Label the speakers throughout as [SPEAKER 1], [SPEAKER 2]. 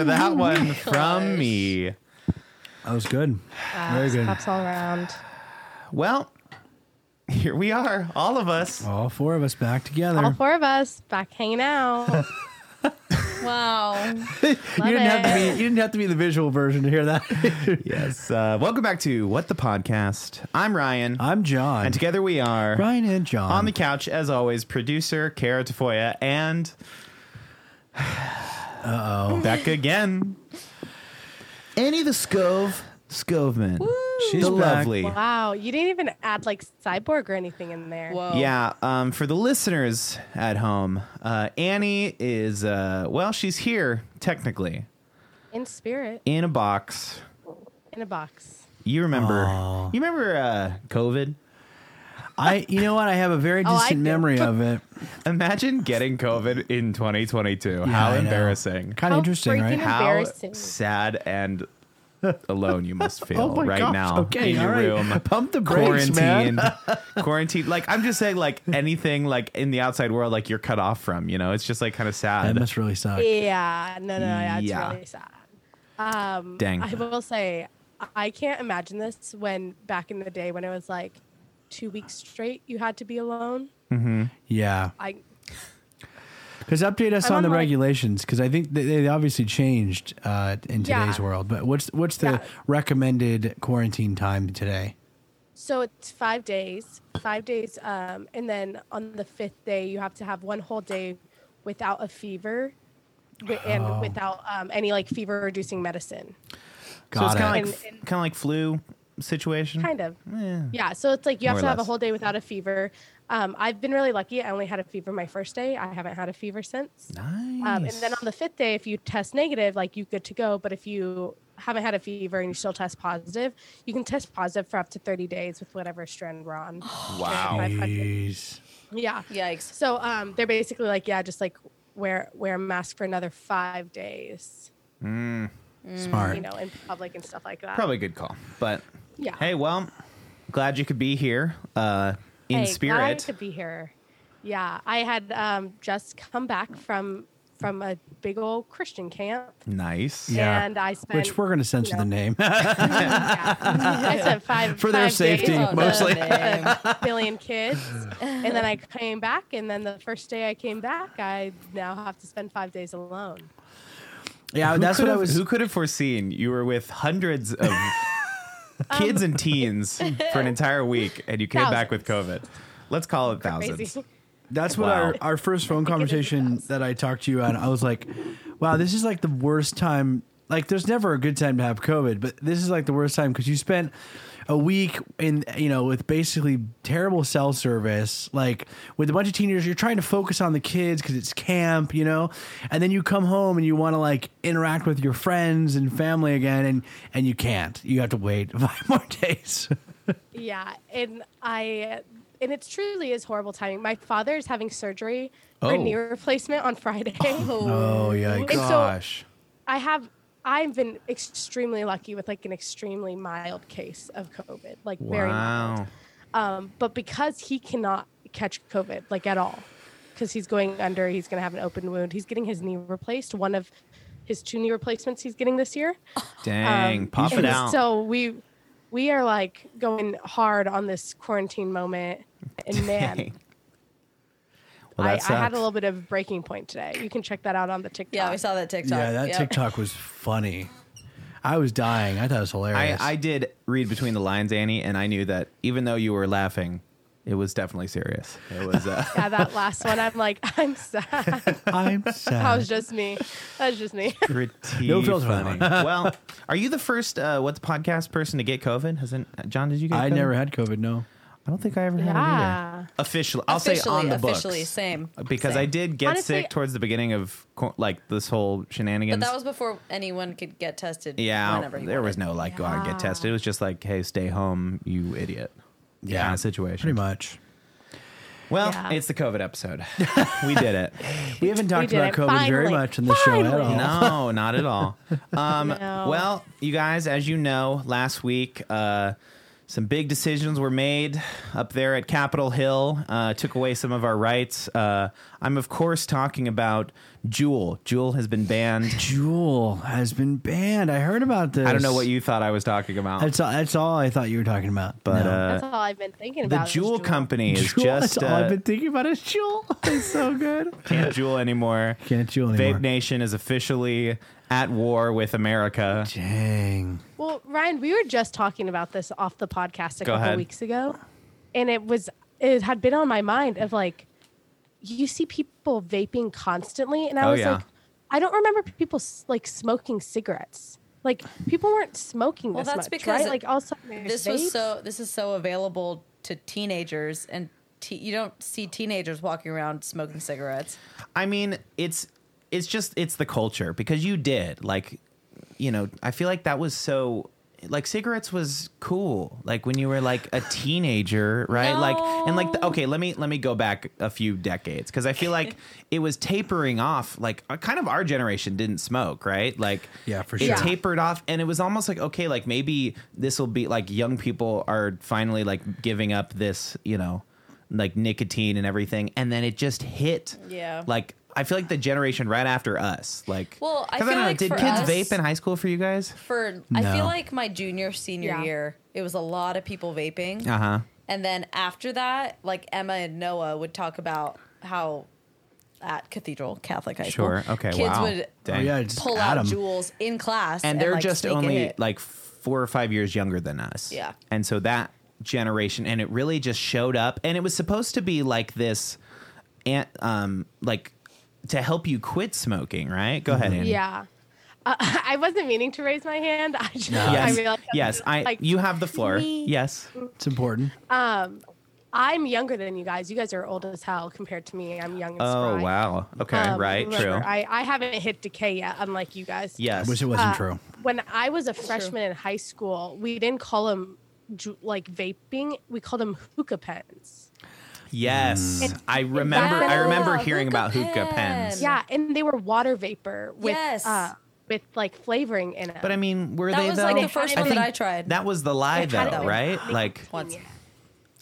[SPEAKER 1] for that one from me.
[SPEAKER 2] That was good. Very good.
[SPEAKER 3] Claps all around.
[SPEAKER 1] Well, here we are, all of us.
[SPEAKER 2] All four of us back together.
[SPEAKER 3] All four of us back hanging out.
[SPEAKER 4] Wow.
[SPEAKER 2] you didn't have to be. You didn't have to be the visual version to hear that.
[SPEAKER 1] Yes. Uh, welcome back to What the Podcast. I'm Ryan.
[SPEAKER 2] I'm John.
[SPEAKER 1] and together we are
[SPEAKER 2] Ryan and John.
[SPEAKER 1] on the couch, as always, producer Kara Tafoya and. Uh oh. Back again. Annie the Scove. Scoveman.
[SPEAKER 2] She's
[SPEAKER 1] the
[SPEAKER 2] back.
[SPEAKER 1] lovely.
[SPEAKER 3] wow. You didn't even add like cyborg or anything in there.
[SPEAKER 4] Whoa.
[SPEAKER 1] Yeah, um, for the listeners at home, uh, Annie is, uh, well, she's here, technically,
[SPEAKER 3] In spirit.
[SPEAKER 1] in a box.
[SPEAKER 3] In a box.
[SPEAKER 1] You remember,
[SPEAKER 2] Aw.
[SPEAKER 1] you remember uh, COVID?
[SPEAKER 2] I. You know what? I have a very
[SPEAKER 3] Oh, I
[SPEAKER 2] distant
[SPEAKER 3] do.
[SPEAKER 2] memory of it.
[SPEAKER 1] Imagine getting COVID in 2022.
[SPEAKER 2] Yeah,
[SPEAKER 1] How
[SPEAKER 2] I know.
[SPEAKER 1] embarrassing.
[SPEAKER 2] Kind
[SPEAKER 3] How
[SPEAKER 2] of interesting,
[SPEAKER 3] freaking
[SPEAKER 2] right?
[SPEAKER 1] How
[SPEAKER 3] Embarrassing.
[SPEAKER 1] sad and alone you must feel
[SPEAKER 2] Oh my
[SPEAKER 1] right
[SPEAKER 2] gosh,
[SPEAKER 1] now
[SPEAKER 2] okay,
[SPEAKER 1] in your
[SPEAKER 2] all right.
[SPEAKER 1] room.
[SPEAKER 2] Pump the brakes, man.
[SPEAKER 1] quarantined, quarantined. Like I'm just saying, like anything, like in the outside world, like you're cut off from. You know, it's just like kind of sad.
[SPEAKER 2] That
[SPEAKER 1] sad.
[SPEAKER 2] must really suck.
[SPEAKER 3] Yeah. No, no, yeah. It's
[SPEAKER 1] Yeah.
[SPEAKER 3] really sad. Um,
[SPEAKER 1] Dang.
[SPEAKER 3] I will say, I can't imagine this when back in the day when it was like two weeks straight you had to be alone.
[SPEAKER 2] Yeah.
[SPEAKER 3] I
[SPEAKER 2] Because update us
[SPEAKER 3] I'm
[SPEAKER 2] on
[SPEAKER 3] on,
[SPEAKER 2] the
[SPEAKER 3] like-
[SPEAKER 2] regulations because I think they, they obviously changed uh, in
[SPEAKER 3] Yeah.
[SPEAKER 2] today's world. But what's what's the
[SPEAKER 3] Yeah.
[SPEAKER 2] recommended quarantine time today?
[SPEAKER 3] So it's five days, five days, um, and then on the fifth day you have to have one whole day without a fever, wi- and
[SPEAKER 2] Oh.
[SPEAKER 3] without um, any like fever reducing medicine.
[SPEAKER 1] so
[SPEAKER 2] Got
[SPEAKER 1] it's
[SPEAKER 2] it.
[SPEAKER 1] kind of like
[SPEAKER 3] And- and-
[SPEAKER 1] kind of like flu situation.
[SPEAKER 3] Kind of,
[SPEAKER 1] Yeah.
[SPEAKER 3] yeah. So it's like you have
[SPEAKER 1] More or
[SPEAKER 3] to have a whole day without a fever. Um, I've been really lucky. I only had a fever my first day. I haven't had a fever since.
[SPEAKER 1] Nice.
[SPEAKER 3] Um, and then on the fifth day, if you test negative, like you good to go. But if you haven't had a fever and you still test positive, you can test positive for up to 30 days with whatever strand we're on.
[SPEAKER 1] wow.
[SPEAKER 2] Jeez.
[SPEAKER 3] Yeah.
[SPEAKER 4] Yikes.
[SPEAKER 3] So um, they're basically like, yeah, just like wear wear a mask for another five days,
[SPEAKER 2] Smart.
[SPEAKER 3] you know, in public and stuff like that.
[SPEAKER 1] Probably a good call. But
[SPEAKER 3] Yeah.
[SPEAKER 1] hey, well, glad you could be here uh, in
[SPEAKER 3] Hey, glad I
[SPEAKER 1] spirit.
[SPEAKER 3] could be here. Yeah, I had um, just come back from from a big old Christian camp,
[SPEAKER 1] Nice.
[SPEAKER 2] Yeah.
[SPEAKER 3] and I spent
[SPEAKER 2] Which we're going to censor
[SPEAKER 3] you
[SPEAKER 2] the name.
[SPEAKER 3] yeah, I spent five
[SPEAKER 2] For their
[SPEAKER 3] five
[SPEAKER 2] safety,
[SPEAKER 3] with
[SPEAKER 2] mostly.
[SPEAKER 3] a billion kids, and then I came back, and then the first day I came back, I now have to spend five days alone.
[SPEAKER 2] yeah,
[SPEAKER 1] Who
[SPEAKER 2] that's
[SPEAKER 1] could
[SPEAKER 2] what I was.
[SPEAKER 1] Who could have foreseen you were with hundreds of kids and teens for an entire week, and you came back with COVID? Let's call it thousands.
[SPEAKER 3] Crazy.
[SPEAKER 2] That's what
[SPEAKER 1] Wow.
[SPEAKER 2] our, our first phone
[SPEAKER 3] think it is
[SPEAKER 2] conversation that I talked to you on. I was like, wow, this is like the worst time. Like, there's never a good time to have COVID, but this is like the worst time because you spent a week in, you know, with basically terrible cell service, like with a bunch of teenagers. You're trying to focus on the kids because it's camp, you know, and then you come home and you want to like interact with your friends and family again, and and you can't. You have to wait five more days.
[SPEAKER 3] Yeah, and I and it truly is horrible timing. My father is having surgery for
[SPEAKER 1] Oh.
[SPEAKER 3] a knee replacement on Friday.
[SPEAKER 2] oh yeah,
[SPEAKER 3] And so-
[SPEAKER 1] Gosh.
[SPEAKER 3] I have I've been extremely lucky with like an extremely mild case of COVID, like very mild. Um, but because he cannot catch COVID like at all, because he's going under, he's going to have an open wound. He's getting his knee replaced. One of his two knee replacements he's getting this year.
[SPEAKER 1] Dang.
[SPEAKER 3] Um,
[SPEAKER 1] Pop it out.
[SPEAKER 3] So we we are like going hard on this quarantine moment, and man,
[SPEAKER 1] Dang. Well,
[SPEAKER 3] I, I had a little bit of breaking point today. You can check that out on the TikTok.
[SPEAKER 4] Yeah, we saw that TikTok.
[SPEAKER 2] yeah, that
[SPEAKER 4] Yep.
[SPEAKER 2] TikTok was funny. I was dying. I thought it was hilarious.
[SPEAKER 1] I did read between the lines, Annie, and I knew that even though you were laughing, it was definitely serious. It was. Uh,
[SPEAKER 3] Yeah, that last one, I'm like, I'm sad.
[SPEAKER 2] I'm sad.
[SPEAKER 3] That was just me. That was just me.
[SPEAKER 1] pretty
[SPEAKER 2] No filter on
[SPEAKER 1] funny. well, are you the first uh, what's podcast person to get COVID? Hasn't John? Did you get?
[SPEAKER 2] I
[SPEAKER 1] COVID?
[SPEAKER 2] never had COVID. No.
[SPEAKER 1] I don't think I ever had it either.
[SPEAKER 3] Yeah.
[SPEAKER 1] Officially, I'll
[SPEAKER 4] officially,
[SPEAKER 1] say on the
[SPEAKER 4] officially,
[SPEAKER 1] books
[SPEAKER 4] same.
[SPEAKER 1] because
[SPEAKER 4] same.
[SPEAKER 1] I did get
[SPEAKER 3] Honestly-
[SPEAKER 1] sick towards the beginning of like this whole shenanigans.
[SPEAKER 4] But that was before anyone could get tested.
[SPEAKER 1] yeah.
[SPEAKER 4] whenever you
[SPEAKER 1] There was no like go out and get tested. It was just like, hey, stay home, you idiot.
[SPEAKER 2] Yeah.
[SPEAKER 1] kind of situation.
[SPEAKER 2] Pretty much.
[SPEAKER 1] Well,
[SPEAKER 3] Yeah.
[SPEAKER 1] it's the COVID episode. we did it.
[SPEAKER 2] We haven't talked
[SPEAKER 3] did
[SPEAKER 2] about
[SPEAKER 3] it.
[SPEAKER 2] COVID very much in the show at all.
[SPEAKER 1] No, not at all. Um,
[SPEAKER 3] No.
[SPEAKER 1] Well, you guys, as you know, last week, uh, some big decisions were made up there at Capitol Hill. Uh, took away some of our rights. Uh, I'm of course talking about Juul. Juul has been banned.
[SPEAKER 2] Juul has been banned. I heard about this.
[SPEAKER 1] I don't know what you thought I was talking about,
[SPEAKER 2] That's all, that's all I thought you were talking about.
[SPEAKER 1] but
[SPEAKER 2] No.
[SPEAKER 1] uh,
[SPEAKER 3] That's all I've been thinking
[SPEAKER 1] the
[SPEAKER 3] about. is
[SPEAKER 1] Juul company is
[SPEAKER 2] Juul,
[SPEAKER 1] just
[SPEAKER 2] that's all I've
[SPEAKER 1] uh,
[SPEAKER 2] been thinking about is Juul. It's so good.
[SPEAKER 1] can't Juul anymore.
[SPEAKER 2] Can't Juul anymore.
[SPEAKER 1] Vape Nation is officially at war with America.
[SPEAKER 2] Dang.
[SPEAKER 3] Well, Ryan, we were just talking about this off the podcast a
[SPEAKER 1] Go
[SPEAKER 3] couple
[SPEAKER 1] ahead.
[SPEAKER 3] weeks ago, and it was it had been on my mind of like, you see people vaping constantly, and I
[SPEAKER 1] Oh,
[SPEAKER 3] was
[SPEAKER 1] yeah.
[SPEAKER 3] like, I don't remember people like smoking cigarettes. Like people weren't smoking
[SPEAKER 4] Well,
[SPEAKER 3] this
[SPEAKER 4] that's
[SPEAKER 3] much,
[SPEAKER 4] because
[SPEAKER 3] right? Like also of a
[SPEAKER 4] this was so this is so available to teenagers and te- you don't see teenagers walking around smoking cigarettes.
[SPEAKER 1] I mean, it's it's just it's the culture because you did like, you know, I feel like that was so like cigarettes was cool like when you were like a teenager right like and like the, okay let me let me go back a few decades because i feel like it was tapering off like uh, kind of our generation didn't smoke right like
[SPEAKER 2] Yeah, for sure
[SPEAKER 1] it
[SPEAKER 2] sure.
[SPEAKER 1] tapered off and it was almost like okay like maybe this will be like young people are finally like giving up this you know like nicotine and everything and then it just hit
[SPEAKER 4] Yeah.
[SPEAKER 1] like I feel like the generation right after us, like,
[SPEAKER 4] Well, I
[SPEAKER 1] 'cause
[SPEAKER 4] feel
[SPEAKER 1] don't know,
[SPEAKER 4] like
[SPEAKER 1] did kids
[SPEAKER 4] us-
[SPEAKER 1] vape in high school for you guys?
[SPEAKER 4] For I feel like my junior senior
[SPEAKER 3] Yeah.
[SPEAKER 4] year, it was a lot of people vaping.
[SPEAKER 1] Uh huh.
[SPEAKER 4] And then after that, like Emma and Noah would talk about how at Cathedral Catholic High
[SPEAKER 1] Sure.
[SPEAKER 4] School,
[SPEAKER 1] Okay.
[SPEAKER 4] kids
[SPEAKER 1] wow.
[SPEAKER 4] would
[SPEAKER 2] Oh,
[SPEAKER 1] Dang.
[SPEAKER 2] yeah,
[SPEAKER 4] pull
[SPEAKER 2] Adam.
[SPEAKER 4] out Juuls in class,
[SPEAKER 1] and they're
[SPEAKER 4] like,
[SPEAKER 1] just only like four or five years younger than us.
[SPEAKER 4] Yeah.
[SPEAKER 1] And so that generation, and it really just showed up, and it was supposed to be like this, and um, like to help you quit smoking, right? Go ahead, Andy.
[SPEAKER 3] Yeah. Uh, I wasn't meaning to raise my hand. I just I
[SPEAKER 1] Yes.
[SPEAKER 3] realized
[SPEAKER 1] yes. I.
[SPEAKER 3] like,
[SPEAKER 1] you have the floor.
[SPEAKER 4] Me.
[SPEAKER 1] Yes.
[SPEAKER 2] It's important.
[SPEAKER 3] Um I'm younger than you guys. You guys are old as hell compared to me. I'm young and
[SPEAKER 1] Oh
[SPEAKER 3] spry.
[SPEAKER 1] wow. Okay.
[SPEAKER 3] Um,
[SPEAKER 1] right.
[SPEAKER 3] remember,
[SPEAKER 1] True.
[SPEAKER 3] I, I haven't hit decay yet, unlike you guys.
[SPEAKER 1] yes.
[SPEAKER 2] I wish it wasn't
[SPEAKER 3] Uh,
[SPEAKER 2] true.
[SPEAKER 3] When I was a freshman in high school, we didn't call them like vaping. We called them hookah pens.
[SPEAKER 1] Yes.
[SPEAKER 3] And-
[SPEAKER 1] I remember. I
[SPEAKER 4] Yeah,
[SPEAKER 1] remember
[SPEAKER 4] hookah
[SPEAKER 1] hearing about hookah
[SPEAKER 4] pen.
[SPEAKER 1] pens.
[SPEAKER 3] Yeah, and they were water vapor with
[SPEAKER 4] Yes.
[SPEAKER 3] uh, with like flavoring in it.
[SPEAKER 1] But I mean, were
[SPEAKER 4] That
[SPEAKER 1] they
[SPEAKER 4] was
[SPEAKER 1] though?
[SPEAKER 4] like the first
[SPEAKER 3] I
[SPEAKER 4] one that I tried.
[SPEAKER 1] That was the lie, though,
[SPEAKER 3] it.
[SPEAKER 1] right? Like,
[SPEAKER 4] once.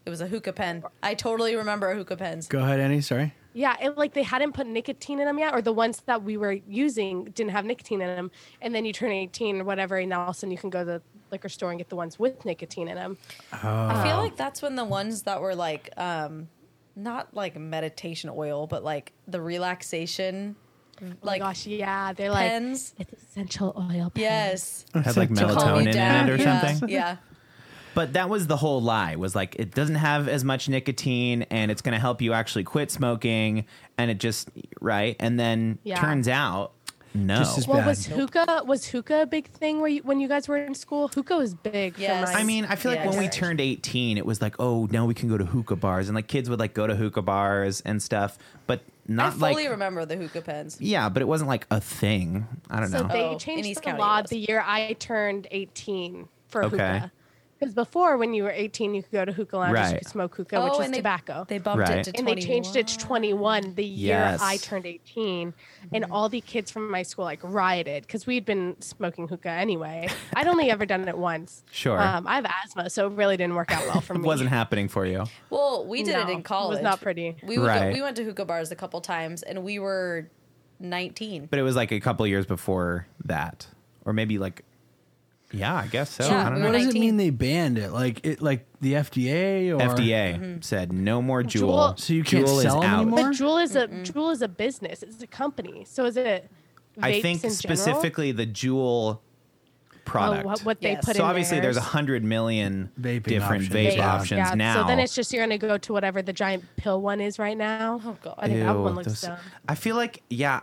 [SPEAKER 4] It was a hookah pen. I totally remember hookah pens.
[SPEAKER 2] Go ahead, Annie. Sorry.
[SPEAKER 3] Yeah, it, like they hadn't put nicotine in them yet, or the ones that we were using didn't have nicotine in them. And then you turn 18 or whatever, and now all of a sudden you can go to the liquor store and get the ones with nicotine in them.
[SPEAKER 4] I feel like that's when the ones that were like, um, not like meditation oil, but like the relaxation,
[SPEAKER 3] Oh
[SPEAKER 4] like
[SPEAKER 3] gosh, yeah, they're like
[SPEAKER 4] pens.
[SPEAKER 3] it's essential oil. Pen.
[SPEAKER 4] Yes.
[SPEAKER 1] had like
[SPEAKER 2] Calm
[SPEAKER 1] melatonin in it or
[SPEAKER 4] Yeah,
[SPEAKER 1] something.
[SPEAKER 4] Yeah.
[SPEAKER 1] But that was the whole lie. Was like it doesn't have as much nicotine, and it's going to help you actually quit smoking, and it just right. And then
[SPEAKER 3] Yeah.
[SPEAKER 1] turns out, no.
[SPEAKER 2] Just as
[SPEAKER 3] Well,
[SPEAKER 2] bad.
[SPEAKER 3] was hookah was hookah a big thing where you, when you guys were in school? Hookah was big.
[SPEAKER 4] Yes.
[SPEAKER 3] For my
[SPEAKER 1] I mean, I feel like
[SPEAKER 4] Yeah,
[SPEAKER 1] when we turned 18, it was like, oh, now we can go to hookah bars. And like kids would like go to hookah bars and stuff, but Not
[SPEAKER 4] I
[SPEAKER 1] not
[SPEAKER 4] fully
[SPEAKER 1] like.
[SPEAKER 4] remember the hookah pens.
[SPEAKER 1] Yeah, but it wasn't like a thing. I don't
[SPEAKER 3] so
[SPEAKER 1] know.
[SPEAKER 3] they
[SPEAKER 4] Oh,
[SPEAKER 3] changed
[SPEAKER 4] East
[SPEAKER 3] the
[SPEAKER 4] County
[SPEAKER 3] law
[SPEAKER 4] was.
[SPEAKER 3] the year I turned 18 for
[SPEAKER 1] Okay.
[SPEAKER 3] hookah. Because before, when you were 18, you could go to hookah lounges, you could smoke hookah, which
[SPEAKER 4] Oh,
[SPEAKER 3] was
[SPEAKER 4] and they-
[SPEAKER 3] tobacco.
[SPEAKER 4] They bumped
[SPEAKER 1] Right.
[SPEAKER 4] it to 21.
[SPEAKER 3] and they changed it to 21 the year
[SPEAKER 1] Yes.
[SPEAKER 3] I turned 18. And all the kids from my school like rioted because we'd been smoking hookah anyway. I'd only ever done it once.
[SPEAKER 1] Sure.
[SPEAKER 3] Um, I have asthma, so it really didn't work out well for
[SPEAKER 1] it
[SPEAKER 3] me.
[SPEAKER 1] wasn't happening for you.
[SPEAKER 4] Well, we did it in college.
[SPEAKER 3] It was not pretty.
[SPEAKER 4] We would
[SPEAKER 1] Right.
[SPEAKER 4] go, we went to hookah bars a couple times, and we were 19.
[SPEAKER 1] But it was like a couple years before that, or maybe like, yeah, I guess so.
[SPEAKER 4] Yeah,
[SPEAKER 1] I don't know.
[SPEAKER 2] what does it
[SPEAKER 4] 19.
[SPEAKER 2] mean they banned it? Like it, like the FDA or
[SPEAKER 1] FDA mm-hmm. said no more Jewel.
[SPEAKER 3] Juul-
[SPEAKER 2] So you can't
[SPEAKER 1] Juul
[SPEAKER 2] sell
[SPEAKER 1] is
[SPEAKER 2] 'em
[SPEAKER 1] out.
[SPEAKER 2] anymore?
[SPEAKER 3] But Juul is a Juul is a business. It's a company. So is it?
[SPEAKER 1] I think
[SPEAKER 3] in
[SPEAKER 1] specifically the Juul product.
[SPEAKER 3] Oh, what, what they
[SPEAKER 4] Yes.
[SPEAKER 3] put
[SPEAKER 1] so
[SPEAKER 3] in
[SPEAKER 1] obviously there's a
[SPEAKER 3] theirs.
[SPEAKER 1] hundred million
[SPEAKER 2] Vaping
[SPEAKER 1] different
[SPEAKER 2] options.
[SPEAKER 1] vape
[SPEAKER 2] Yeah.
[SPEAKER 1] options
[SPEAKER 3] yeah,
[SPEAKER 1] now.
[SPEAKER 3] So then it's just you're gonna go to whatever the giant pill one is right now.
[SPEAKER 4] Oh, God.
[SPEAKER 3] I think that
[SPEAKER 1] Ew,
[SPEAKER 3] one looks
[SPEAKER 1] those-
[SPEAKER 3] dumb.
[SPEAKER 1] I feel like yeah,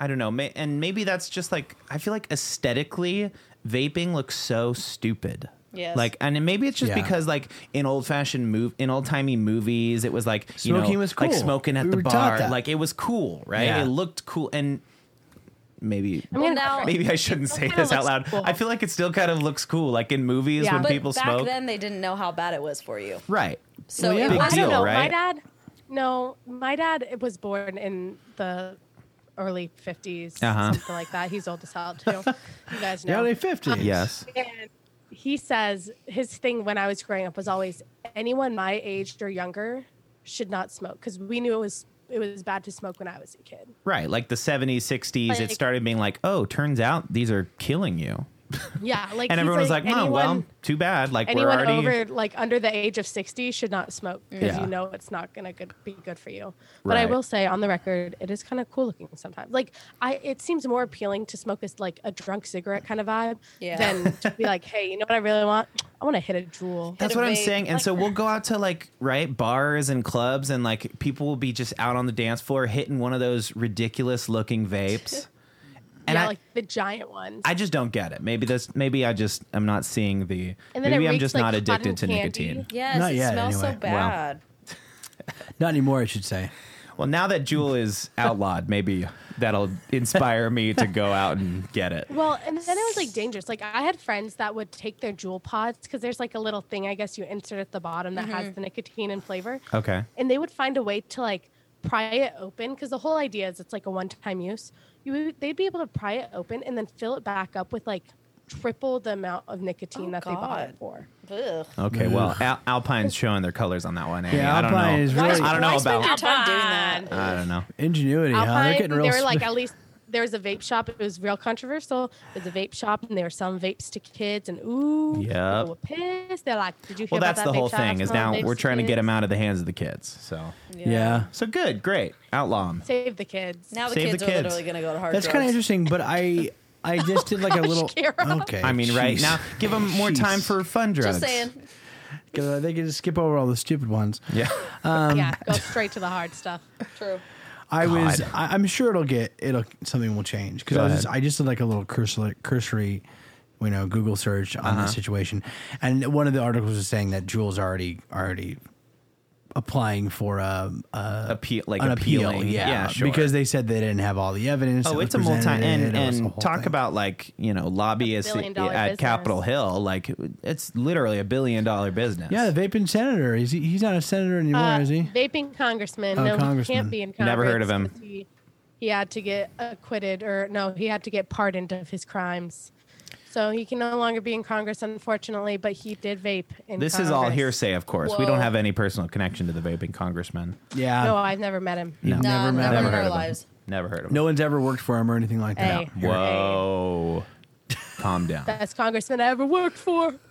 [SPEAKER 1] I don't know, may, and maybe that's just like I feel like aesthetically vaping looks so stupid.
[SPEAKER 4] Yes.
[SPEAKER 1] Like, and maybe it's just
[SPEAKER 2] Yeah.
[SPEAKER 1] because like in old fashioned move in old timey movies, it was like you
[SPEAKER 2] Smoking
[SPEAKER 1] know,
[SPEAKER 2] was
[SPEAKER 1] like
[SPEAKER 2] cool.
[SPEAKER 1] smoking at
[SPEAKER 2] We
[SPEAKER 1] the
[SPEAKER 2] were taught
[SPEAKER 1] bar,
[SPEAKER 2] that.
[SPEAKER 1] like it was cool, right?
[SPEAKER 2] Yeah.
[SPEAKER 1] It looked cool, and maybe
[SPEAKER 3] I mean,
[SPEAKER 4] Well, now-
[SPEAKER 1] maybe I shouldn't say
[SPEAKER 3] kinda
[SPEAKER 1] this out
[SPEAKER 3] looks
[SPEAKER 1] loud.
[SPEAKER 3] cool.
[SPEAKER 1] I feel like it still kind of looks cool, like in movies
[SPEAKER 3] Yeah.
[SPEAKER 1] when
[SPEAKER 3] But
[SPEAKER 1] people
[SPEAKER 4] back
[SPEAKER 1] smoke.
[SPEAKER 4] then, they didn't know how bad it was for you.
[SPEAKER 1] right.
[SPEAKER 4] So
[SPEAKER 2] Well, yeah.
[SPEAKER 4] it
[SPEAKER 2] Big
[SPEAKER 3] I
[SPEAKER 4] wasn't.
[SPEAKER 1] deal,
[SPEAKER 3] don't know. My
[SPEAKER 1] right?
[SPEAKER 3] dad, no, my dad it was born in the early 50s,
[SPEAKER 1] Uh-huh.
[SPEAKER 3] something like that. He's old as hell too. You guys know.
[SPEAKER 2] The early 50s.
[SPEAKER 1] Yes.
[SPEAKER 3] And he says his thing when I was growing up was always anyone my age or younger should not smoke because we knew it was it was bad to smoke when I was a kid.
[SPEAKER 1] Right, like the 70s, 60s, it started being like, "Oh, turns out these are killing you."
[SPEAKER 3] Yeah, like
[SPEAKER 1] And
[SPEAKER 3] he's
[SPEAKER 1] everyone was like, "Oh,
[SPEAKER 3] anyone,
[SPEAKER 1] well, too bad." Like we're
[SPEAKER 3] anyone
[SPEAKER 1] already
[SPEAKER 3] over like under the age of 60 should not smoke because
[SPEAKER 2] Yeah.
[SPEAKER 3] you know it's not gonna good, be good for you but i will say on the record it is kind of cool looking sometimes like i it seems more appealing to smoke as like a drunk cigarette kind of vibe
[SPEAKER 4] Yeah.
[SPEAKER 3] than to be like hey you know what i really want i want to hit a Juul
[SPEAKER 1] That's
[SPEAKER 4] Hit
[SPEAKER 1] what I'm
[SPEAKER 4] vape.
[SPEAKER 1] saying. And so we'll go out to like right bars and clubs, and like people will be just out on the dance floor hitting one of those ridiculous looking vapes. And
[SPEAKER 3] yeah
[SPEAKER 1] I,
[SPEAKER 3] like the giant ones
[SPEAKER 1] I just don't get it. Maybe this. Maybe I just I'm not seeing the.
[SPEAKER 3] And then
[SPEAKER 1] maybe I'm just
[SPEAKER 3] like
[SPEAKER 1] not addicted to
[SPEAKER 3] candy.
[SPEAKER 1] nicotine.
[SPEAKER 4] Yes,
[SPEAKER 2] Not
[SPEAKER 4] it
[SPEAKER 2] yet,
[SPEAKER 4] smells so
[SPEAKER 2] anyway.
[SPEAKER 1] Wow.
[SPEAKER 4] bad.
[SPEAKER 2] Not anymore, I should say.
[SPEAKER 1] Well, now that Juul is outlawed, maybe that'll inspire me to go out and get it.
[SPEAKER 3] Well, and then it was like dangerous. Like I had friends that would take their Juul pods because there's like a little thing I guess you insert at the bottom that has mm-hmm. the nicotine and flavor.
[SPEAKER 1] Okay.
[SPEAKER 3] And they would find a way to like pry it open because the whole idea is it's like a one-time use. You would, they'd be able to pry it open and then fill it back up with like triple the amount of nicotine
[SPEAKER 4] Oh,
[SPEAKER 3] that they bought it for.
[SPEAKER 4] Ugh.
[SPEAKER 1] Okay. Well, Al- Alpine's showing their colors on that one. Amy.
[SPEAKER 2] Yeah,
[SPEAKER 1] I don't
[SPEAKER 2] Alpine
[SPEAKER 1] know.
[SPEAKER 2] is really
[SPEAKER 1] I don't know about.
[SPEAKER 4] time doing that?
[SPEAKER 1] I don't know.
[SPEAKER 2] ingenuity. huh? They're
[SPEAKER 3] Alpine,
[SPEAKER 2] getting
[SPEAKER 3] they
[SPEAKER 2] real.
[SPEAKER 3] were like at least there was a vape shop. It was real controversial. There's a vape shop and they were selling vapes to kids and ooh,
[SPEAKER 1] Yep.
[SPEAKER 3] people were pissed. They're like, did you hear that?
[SPEAKER 1] Well,
[SPEAKER 3] about
[SPEAKER 1] that's
[SPEAKER 3] that
[SPEAKER 1] the whole
[SPEAKER 3] shop
[SPEAKER 1] thing. Is now
[SPEAKER 3] vapes
[SPEAKER 1] we're trying to get
[SPEAKER 3] kids?"
[SPEAKER 1] them out of the hands of the kids. So,
[SPEAKER 2] yeah.
[SPEAKER 1] so good, great, outlaw 'em.
[SPEAKER 3] Save the kids.
[SPEAKER 4] Now the
[SPEAKER 1] Save the
[SPEAKER 4] kids,
[SPEAKER 1] kids.
[SPEAKER 4] are literally going to go to hard
[SPEAKER 2] That's kind of interesting, but I I just did like a little.
[SPEAKER 3] Kira.
[SPEAKER 2] Okay.
[SPEAKER 1] I mean, right
[SPEAKER 2] jeez.
[SPEAKER 1] now, give them more time for fun drugs.
[SPEAKER 4] Just saying.
[SPEAKER 2] 'Cause, uh, They can just skip over all the stupid ones.
[SPEAKER 1] Yeah.
[SPEAKER 3] yeah, go straight to the hard stuff.
[SPEAKER 4] True.
[SPEAKER 2] I was.
[SPEAKER 1] God.
[SPEAKER 2] I, I'm sure it'll get. It'll something will change because I was. Just, I just did like a little cursory, cursory, you know, Google search on
[SPEAKER 1] Uh-huh.
[SPEAKER 2] the situation, and one of the articles was saying that Juul's already already applying for a, a
[SPEAKER 1] Appeal, like
[SPEAKER 2] an
[SPEAKER 1] appealing.
[SPEAKER 2] appeal. Yeah,
[SPEAKER 1] yeah sure.
[SPEAKER 2] because they said they didn't have all the evidence.
[SPEAKER 1] Oh, it's a multi and
[SPEAKER 2] It was a
[SPEAKER 1] and talk
[SPEAKER 2] thing.
[SPEAKER 1] about like you know lobbyists at
[SPEAKER 3] business.
[SPEAKER 1] Capitol Hill. Like it's literally a billion dollar business.
[SPEAKER 2] Yeah, the vaping senator. he's? He's not a senator anymore,
[SPEAKER 3] Uh,
[SPEAKER 2] is he?
[SPEAKER 3] Vaping congressman.
[SPEAKER 2] Oh,
[SPEAKER 3] no,
[SPEAKER 2] congressman.
[SPEAKER 3] he can't be in Congress.
[SPEAKER 1] Never heard of him.
[SPEAKER 3] He, he had to get acquitted, or no, he had to get pardoned of his crimes. So he can no longer be in Congress, unfortunately. But he did vape in.
[SPEAKER 1] This is all
[SPEAKER 3] Congress.
[SPEAKER 1] hearsay, of course. We don't
[SPEAKER 4] Whoa.
[SPEAKER 1] have any personal connection to the vaping congressman.
[SPEAKER 2] Yeah.
[SPEAKER 3] No, I've never met him.
[SPEAKER 2] You've
[SPEAKER 1] No.
[SPEAKER 2] never met
[SPEAKER 4] never
[SPEAKER 2] him.
[SPEAKER 1] Never
[SPEAKER 4] in
[SPEAKER 1] heard
[SPEAKER 4] our
[SPEAKER 1] of him. Never heard of him.
[SPEAKER 2] No one's ever worked for him or anything like that.
[SPEAKER 3] Hey.
[SPEAKER 1] Whoa. Calm down.
[SPEAKER 3] Best congressman I ever worked for.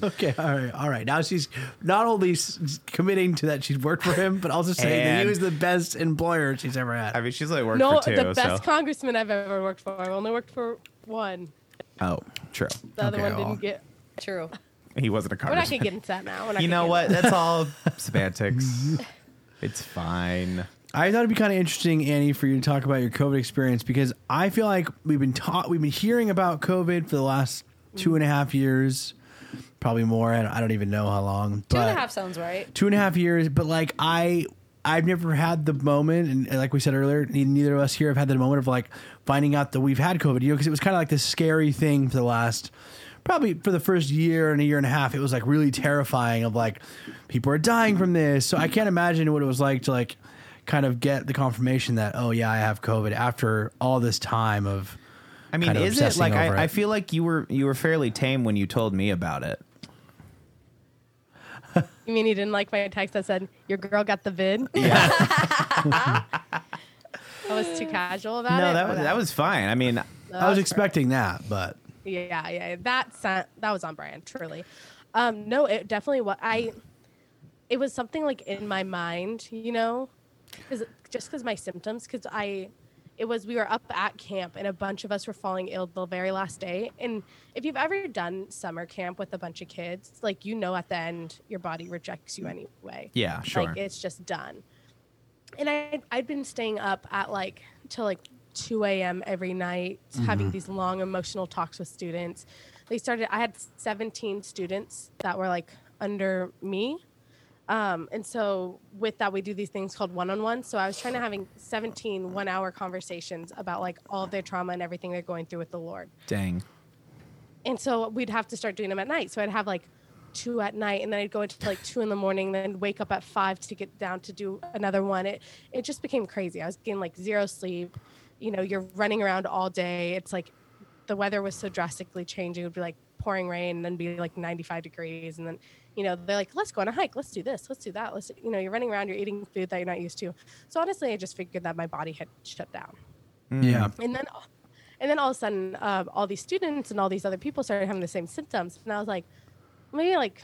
[SPEAKER 2] Okay, all right, all right. Now she's not only s- committing to that she's worked for him, but also saying that he
[SPEAKER 1] And-
[SPEAKER 2] was the best employer she's ever had.
[SPEAKER 1] I mean, she's like worked
[SPEAKER 3] No,
[SPEAKER 1] for two.
[SPEAKER 3] the best
[SPEAKER 1] so.
[SPEAKER 3] congressman I've ever worked for. I've only worked for one.
[SPEAKER 1] Oh, true.
[SPEAKER 3] The other
[SPEAKER 2] Okay,
[SPEAKER 3] one
[SPEAKER 2] well.
[SPEAKER 3] didn't get.
[SPEAKER 4] True.
[SPEAKER 1] He wasn't a
[SPEAKER 3] We're not gonna
[SPEAKER 1] congressman.
[SPEAKER 3] get into that now. We're not
[SPEAKER 1] You
[SPEAKER 3] gonna
[SPEAKER 1] know
[SPEAKER 3] get
[SPEAKER 1] what? That's all semantics. It's fine.
[SPEAKER 2] I thought it'd be kind of interesting, Annie, for you to talk about your COVID experience because I feel like we've been taught, we've been hearing about COVID for the last two and a half years, probably more. I don't, I don't even know how long.
[SPEAKER 4] Two and a half sounds right.
[SPEAKER 2] two and a half years. But like I, I've never had the moment, and like we said earlier, neither of us here have had the moment of like finding out that we've had COVID. You know, because it was kind of like this scary thing for the last. Probably for the first year and a year and a half, it was like really terrifying. Of like, people are dying from this. So I can't imagine what it was like to like, kind of get the confirmation that oh yeah, I have COVID after all this time of.
[SPEAKER 1] I mean,
[SPEAKER 2] kind of
[SPEAKER 1] is it like I, I feel like you were you were fairly tame when you told me about it.
[SPEAKER 3] You mean he didn't like my text that said your girl got the vid?
[SPEAKER 1] Yeah.
[SPEAKER 3] I was too casual about
[SPEAKER 1] no,
[SPEAKER 3] it.
[SPEAKER 1] No,
[SPEAKER 3] that
[SPEAKER 1] was that was fine. I mean,
[SPEAKER 2] I was expecting that, but
[SPEAKER 3] Yeah, yeah, that sa- that was on brand, truly. Um, no, it definitely was. I, it was something like in my mind, you know, because just because my symptoms, because I, it was we were up at camp and a bunch of us were falling ill the very last day. And if you've ever done summer camp with a bunch of kids, like you know, at the end your body rejects you anyway.
[SPEAKER 1] Yeah, sure.
[SPEAKER 3] Like it's just done. And I I'd been staying up at like till like 2 a.m. every night, having mm-hmm. these long emotional talks with students. They started. I had 17 students that were like under me. Um, and so with that, we do these things called one-on-one. So I was trying to having 17 one-hour conversations about like all of their trauma and everything they're going through with the Lord.
[SPEAKER 1] dang.
[SPEAKER 3] And so we'd have to start doing them at night. So I'd have like two at night, and then I'd go into like two in the morning, then wake up at five to get down to do another one. It it just became crazy. I was getting like zero sleep. You know, you're running around all day. It's like the weather was so drastically changing. It would be like pouring rain and then be like 95 degrees and then you know they're like let's go on a hike. Let's do this. Let's do that. Let's you know you're running around you're eating food that you're not used to. So honestly i just figured that my body had shut down.
[SPEAKER 2] Yeah.
[SPEAKER 3] and then and then all of a sudden um, all these students and all these other people started having the same symptoms. And i was like maybe like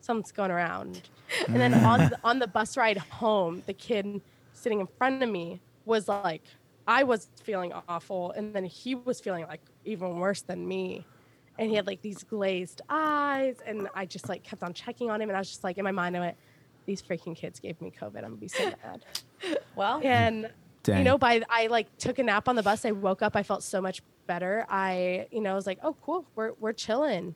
[SPEAKER 3] something's going around. And then on the, on the bus ride home the kid sitting in front of me was like i was feeling awful. And then he was feeling like even worse than me and he had like these glazed eyes and i just like kept on checking on him and i was just like in my mind i went these freaking kids gave me covid. I'm gonna be so mad.
[SPEAKER 4] Well,
[SPEAKER 3] and
[SPEAKER 1] Dang.
[SPEAKER 3] you know by i like took a nap on the bus. I woke up i felt so much better. I you know I was like oh cool. We're, we're chilling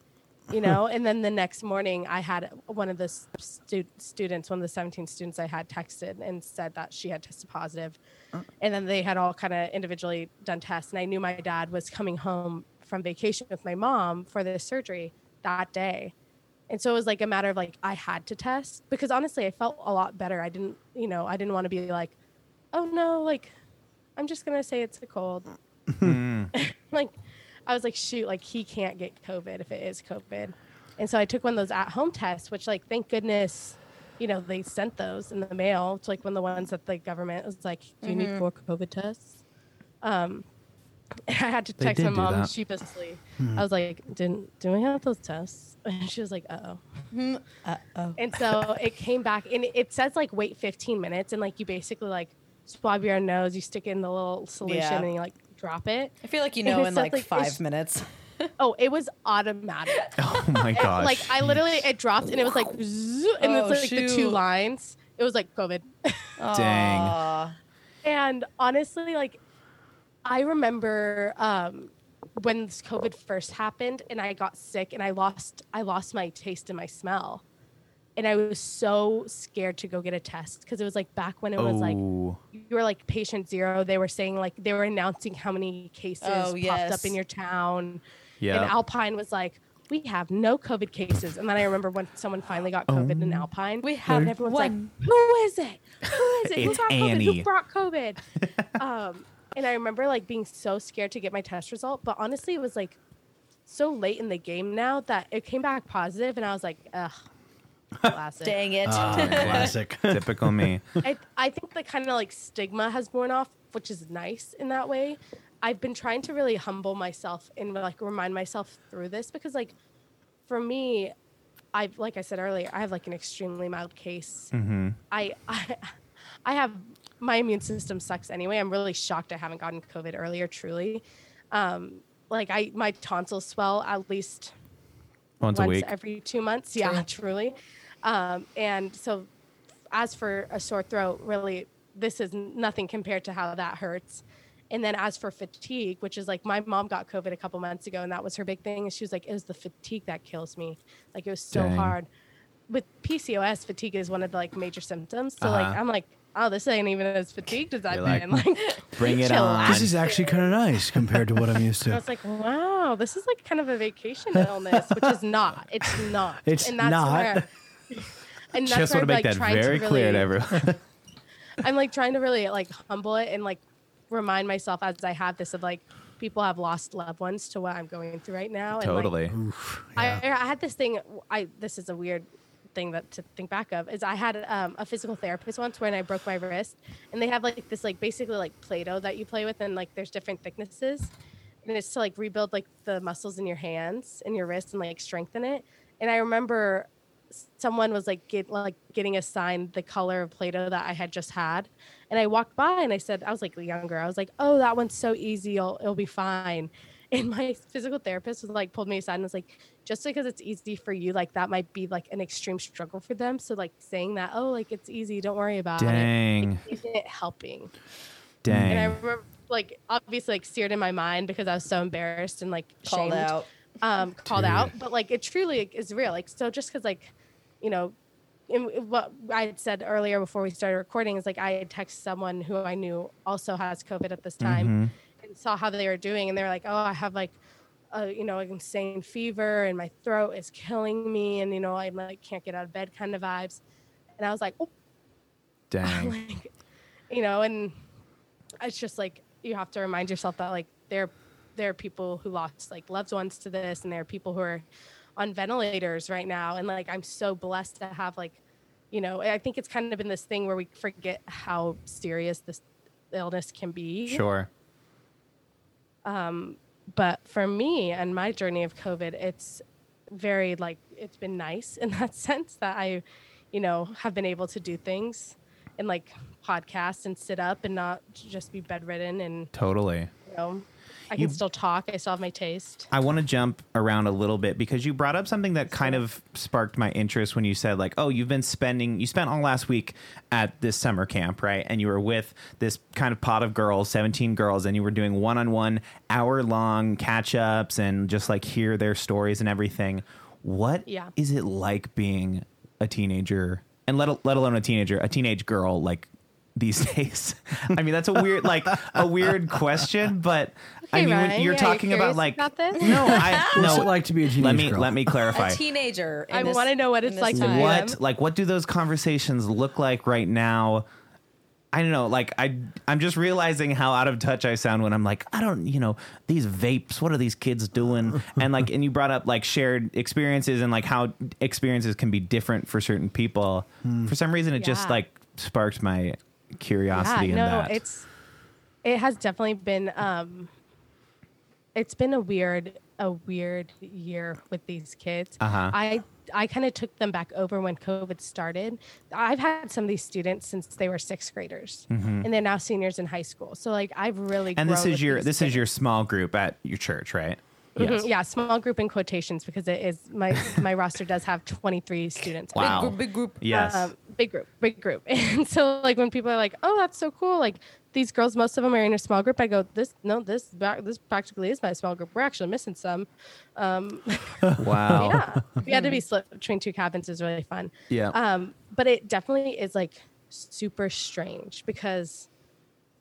[SPEAKER 3] you know? And then the next morning i had one of the stu- students one of the 17 students i had texted and said that she had tested positive. positive and then they had all kind of individually done tests and i knew my dad was coming home from vacation with my mom for this surgery that day and so it was like a matter of like I had to test because honestly I felt a lot better. I didn't, you know, I didn't want to be like, oh no, like I'm just gonna say it's a cold. like I was like, shoot, like he can't get COVID if it is COVID. And so I took one of those at home tests, which like thank goodness, you know, they sent those in the mail. It's like one of the ones that the government was like, Do you need four COVID tests? Um I had to
[SPEAKER 1] They
[SPEAKER 3] text my mom
[SPEAKER 1] that.
[SPEAKER 3] sheepishly. I was like, Didn't do we have those tests? And she was like, uh oh.
[SPEAKER 4] uh oh,
[SPEAKER 3] And so it came back and it- it says like wait 15 minutes and like you basically like swab your nose, you stick it in the little solution
[SPEAKER 4] Yeah.
[SPEAKER 3] and you like drop it.
[SPEAKER 4] I feel like you know
[SPEAKER 3] it
[SPEAKER 4] in like,
[SPEAKER 3] like,
[SPEAKER 4] five
[SPEAKER 3] it's-
[SPEAKER 4] minutes.
[SPEAKER 3] Oh, it was automatic.
[SPEAKER 1] Oh my gosh.
[SPEAKER 3] like I literally it dropped and it was like zzz, and
[SPEAKER 4] Oh,
[SPEAKER 3] it's like the two lines. It was like COVID.
[SPEAKER 1] Dang.
[SPEAKER 3] And honestly, like I remember um when this COVID first happened and I got sick and I lost I lost my taste and my smell. And I was so scared to go get a test because it was like back when it was like
[SPEAKER 1] Oh.
[SPEAKER 3] you were like patient zero. They were saying like they were announcing how many cases
[SPEAKER 4] Oh,
[SPEAKER 3] popped
[SPEAKER 4] yes.
[SPEAKER 3] up in your town.
[SPEAKER 1] Yeah.
[SPEAKER 3] And Alpine was like, we have no COVID cases. And then I remember when someone finally got COVID in Alpine.
[SPEAKER 4] We have
[SPEAKER 3] and everyone's
[SPEAKER 4] one.
[SPEAKER 3] like, who is it? Who is it? Who
[SPEAKER 1] It's
[SPEAKER 3] got COVID?
[SPEAKER 1] Annie.
[SPEAKER 3] Who brought COVID? um, and I remember like being so scared to get my test result. But honestly, it was like so late in the game now that it came back positive, and I was like, ugh. Classic.
[SPEAKER 4] Dang it.
[SPEAKER 2] Ah, classic.
[SPEAKER 1] Typical me.
[SPEAKER 3] I, I think the kind of like stigma has worn off, which is nice in that way. I've been trying to really humble myself and like remind myself through this because like for me, I've like I said earlier, I have like an extremely mild case. I, I I have my immune system sucks anyway. I'm really shocked I haven't gotten COVID earlier. Truly, um, like I my tonsils swell at least
[SPEAKER 1] Once a week.
[SPEAKER 3] every two months. Yeah, truly. Um, and so, as for a sore throat, really, this is nothing compared to how that hurts. And then as for fatigue, which is like my mom got COVID a couple months ago, and that was her big thing. And she was like, "It was the fatigue that kills me. Like it was so
[SPEAKER 1] Dang.
[SPEAKER 3] hard." With PCOS, fatigue is one of the like major symptoms. So like
[SPEAKER 1] Uh-huh.
[SPEAKER 3] I'm like, "Oh, this ain't even as fatigued as I've
[SPEAKER 1] You're like,
[SPEAKER 3] been." Like,
[SPEAKER 1] Bring it
[SPEAKER 3] chill
[SPEAKER 1] on.
[SPEAKER 2] This is actually kind of nice compared to what I'm used to.
[SPEAKER 3] I was like, wow, this is like kind of a vacation illness, which is not. It's not.
[SPEAKER 2] It's
[SPEAKER 3] and that's
[SPEAKER 2] not.
[SPEAKER 3] Where, and that's
[SPEAKER 1] Just
[SPEAKER 3] where
[SPEAKER 1] want to
[SPEAKER 3] I'm,
[SPEAKER 1] make
[SPEAKER 3] like,
[SPEAKER 1] that
[SPEAKER 3] trying
[SPEAKER 1] very
[SPEAKER 3] to
[SPEAKER 1] clear to
[SPEAKER 3] really-
[SPEAKER 1] everyone.
[SPEAKER 3] I'm like trying to really like humble it and like remind myself as I have this of like people have lost loved ones to what I'm going through right now. And, like,
[SPEAKER 1] totally.
[SPEAKER 3] I, I had this thing. I this is a weird thing that to think back of is I had um, a physical therapist once when I broke my wrist, and they have like this like basically like Play-Doh that you play with, and like there's different thicknesses, and it's to like rebuild like the muscles in your hands and your wrist and like strengthen it. And I remember someone was like get like getting assigned the color of Play-Doh that I had just had, and I walked by and I said I was like younger. I was like, oh, that one's so easy. It'll, it'll be fine. And my physical therapist was like pulled me aside and was like, just because it's easy for you, like that might be like an extreme struggle for them. So like saying that, oh, like it's easy, don't worry about
[SPEAKER 1] Dang.
[SPEAKER 3] it. Isn't it helping?
[SPEAKER 1] Dang.
[SPEAKER 3] And I remember like obviously like seared in my mind because I was so embarrassed and like
[SPEAKER 4] Called
[SPEAKER 3] shamed
[SPEAKER 4] out.
[SPEAKER 3] um, called
[SPEAKER 2] Dude.
[SPEAKER 3] out, but like it truly is real. Like so, just because like you know, in, what I had said earlier before we started recording is like I had texted someone who I knew also has COVID at this time and saw how they were doing, and they were like, "Oh, I have like." a you know, an insane fever and my throat is killing me, and you know, I like can't get out of bed kind of vibes. And I was like, oh,
[SPEAKER 1] Dang.
[SPEAKER 3] like, you know, and it's just like you have to remind yourself that like they're there are people who lost like loved ones to this, and there are people who are on ventilators right now, and like I'm so blessed to have like, you know, I think it's kind of been this thing where we forget how serious this illness can be.
[SPEAKER 1] Sure.
[SPEAKER 3] Um, but for me and my journey of covid it's very like it's been nice in that sense that i you know have been able to do things and like podcast and sit up and not just be bedridden and
[SPEAKER 1] Totally.
[SPEAKER 3] you know i can
[SPEAKER 1] You-
[SPEAKER 3] still talk i still have my taste
[SPEAKER 1] I want to jump around a little bit because you brought up something that kind of sparked my interest when you said like, "Oh, you've been spending you spent all last week at this summer camp, right? And you were with this kind of pot of girls, 17 girls and you were doing one-on-one hour-long catch-ups and just like hear their stories and everything. What
[SPEAKER 3] Yeah.
[SPEAKER 1] is it like being a teenager and let let alone a teenager, a teenage girl like these days? I mean, that's a weird like a weird question, but I
[SPEAKER 3] Hey,
[SPEAKER 1] mean, when
[SPEAKER 3] Ryan,
[SPEAKER 1] you're
[SPEAKER 3] yeah, you're
[SPEAKER 1] talking about like
[SPEAKER 3] about this?
[SPEAKER 1] no, I
[SPEAKER 2] What's
[SPEAKER 1] no.
[SPEAKER 2] it like to be a teenage
[SPEAKER 1] let me
[SPEAKER 2] girl?
[SPEAKER 1] let me clarify.
[SPEAKER 4] A teenager.
[SPEAKER 3] I wanna know what it's like to
[SPEAKER 4] time.
[SPEAKER 1] what like what do those conversations look like right now? I don't know. Like I, I'm just realizing how out of touch I sound when I'm like, I don't, you know, these vapes. What are these kids doing? And like, and you brought up like shared experiences and like how experiences can be different for certain people. Hmm. For some reason, it just like sparked my curiosity
[SPEAKER 3] yeah
[SPEAKER 1] in
[SPEAKER 3] no
[SPEAKER 1] that.
[SPEAKER 3] it's it has definitely been um it's been a weird a weird year with these kids
[SPEAKER 1] Uh-huh.
[SPEAKER 3] i i kind of took them back over when covid started i've had some of these students since they were sixth graders and they're now seniors in high school so like i've really
[SPEAKER 1] Mm-hmm. and this is your
[SPEAKER 3] these
[SPEAKER 1] this is your small group at your church, right?
[SPEAKER 3] Mhm, yeah small group in quotations because it is my my roster does have 23 students.
[SPEAKER 1] Wow.
[SPEAKER 4] Big group, big group.
[SPEAKER 1] Yes.
[SPEAKER 3] um, big group, big group. And so, like, when people are like, "Oh, that's so cool," like these girls, most of them are in a small group. I go, "This, no, this, this practically is my small group. We're actually missing some." Um,
[SPEAKER 1] wow.
[SPEAKER 3] yeah, we had to be split between two cabins. Is really fun.
[SPEAKER 1] Yeah.
[SPEAKER 3] Um, but it definitely is like super strange because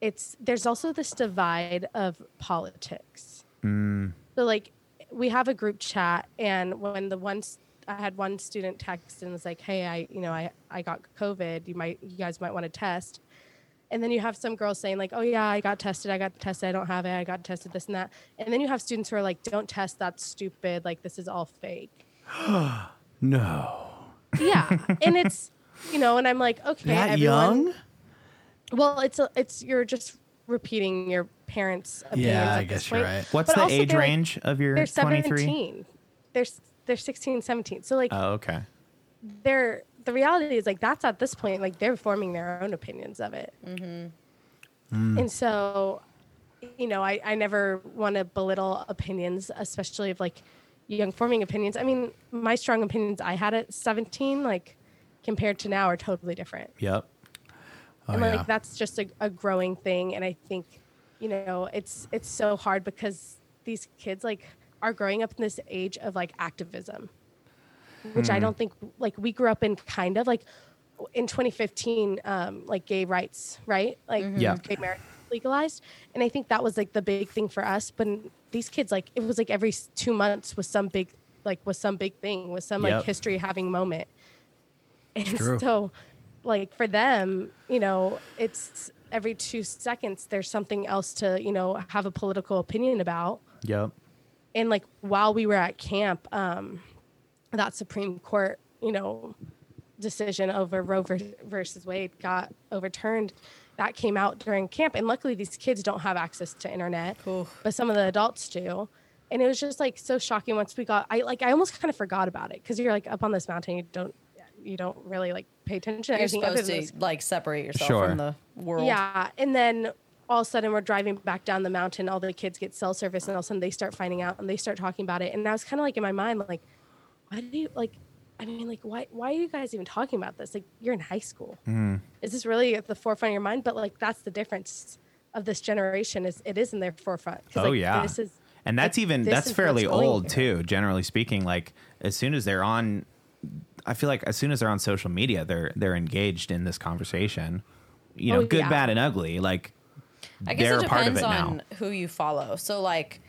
[SPEAKER 3] it's there's also this divide of politics. So like we have a group chat, and when the ones I had one student text and was like, "Hey, I you know I I got COVID. You might you guys might want to test." And then you have some girls saying like, "Oh yeah, I got tested. I got tested. I don't have it. I got tested. This and that." And then you have students who are like, "Don't test. That's stupid. Like this is all fake."
[SPEAKER 2] No.
[SPEAKER 3] Yeah, and it's you know, and I'm like, okay,
[SPEAKER 2] That
[SPEAKER 3] everyone.
[SPEAKER 2] young?
[SPEAKER 3] Well, it's a, it's you're just repeating your parents' opinions.
[SPEAKER 2] Yeah, I guess you're right.
[SPEAKER 1] What's
[SPEAKER 3] But
[SPEAKER 1] the age
[SPEAKER 3] they're, like,
[SPEAKER 1] range of your
[SPEAKER 3] They're
[SPEAKER 1] 23?
[SPEAKER 3] 17. They're s- they're 16, 17. So like
[SPEAKER 1] Oh, okay.
[SPEAKER 3] they're the reality is like that's at this point like they're forming their own opinions of it. Mm-hmm. And so, you know, I I never want to belittle opinions, especially of like young forming opinions. I mean, my strong opinions I had at 17, like compared to now, are totally different.
[SPEAKER 1] Yep.
[SPEAKER 2] Oh,
[SPEAKER 3] and
[SPEAKER 2] yeah.
[SPEAKER 3] like that's just a, a growing thing and i think you know it's it's so hard because these kids like are growing up in this age of like activism which
[SPEAKER 2] Hmm.
[SPEAKER 3] i don't think like we grew up in kind of like in 2015 um like gay rights right like
[SPEAKER 1] Yeah.
[SPEAKER 3] gay marriage legalized and i think that was like the big thing for us but these kids like it was like every two months was some big like was some big thing was some
[SPEAKER 1] Yep.
[SPEAKER 3] like history having moment and
[SPEAKER 2] true.
[SPEAKER 3] so like for them you know it's every two seconds there's something else to you know have a political opinion about
[SPEAKER 1] Yep.
[SPEAKER 3] And like while we were at camp um that supreme court you know decision over roe ver- versus wade got overturned that came out during camp and luckily these kids don't have access to internet but some of the adults do and it was just like so shocking once we got i like i almost kind of forgot about it because you're like up on this mountain you don't you don't really like pay attention to
[SPEAKER 4] You're
[SPEAKER 3] anything
[SPEAKER 4] supposed to like separate yourself
[SPEAKER 1] Sure.
[SPEAKER 4] from the world.
[SPEAKER 3] yeah, and then all of a sudden we're driving back down the mountain. All the kids get cell service, and all of a sudden they start finding out and they start talking about it. And I was kind of like in my mind, like, why do you like? I mean, like, why why are you guys even talking about this? Like, you're in high school. Mm-hmm. Is this really at the forefront of your mind? But like, that's the difference of this generation. Is it is in their forefront?
[SPEAKER 1] Oh
[SPEAKER 3] like,
[SPEAKER 1] yeah.
[SPEAKER 3] this is.
[SPEAKER 1] and that's
[SPEAKER 3] like,
[SPEAKER 1] even that's fairly old
[SPEAKER 3] here.
[SPEAKER 1] too, generally speaking. Like as soon as they're on I feel like as soon as they're on social media, they're they're engaged in this conversation. You oh, know,
[SPEAKER 3] Oh,
[SPEAKER 1] good,
[SPEAKER 3] yeah.
[SPEAKER 1] bad, and ugly. Like
[SPEAKER 4] I guess
[SPEAKER 1] they're
[SPEAKER 4] it
[SPEAKER 1] a part of
[SPEAKER 4] depends
[SPEAKER 1] it now.
[SPEAKER 4] on who you follow. So like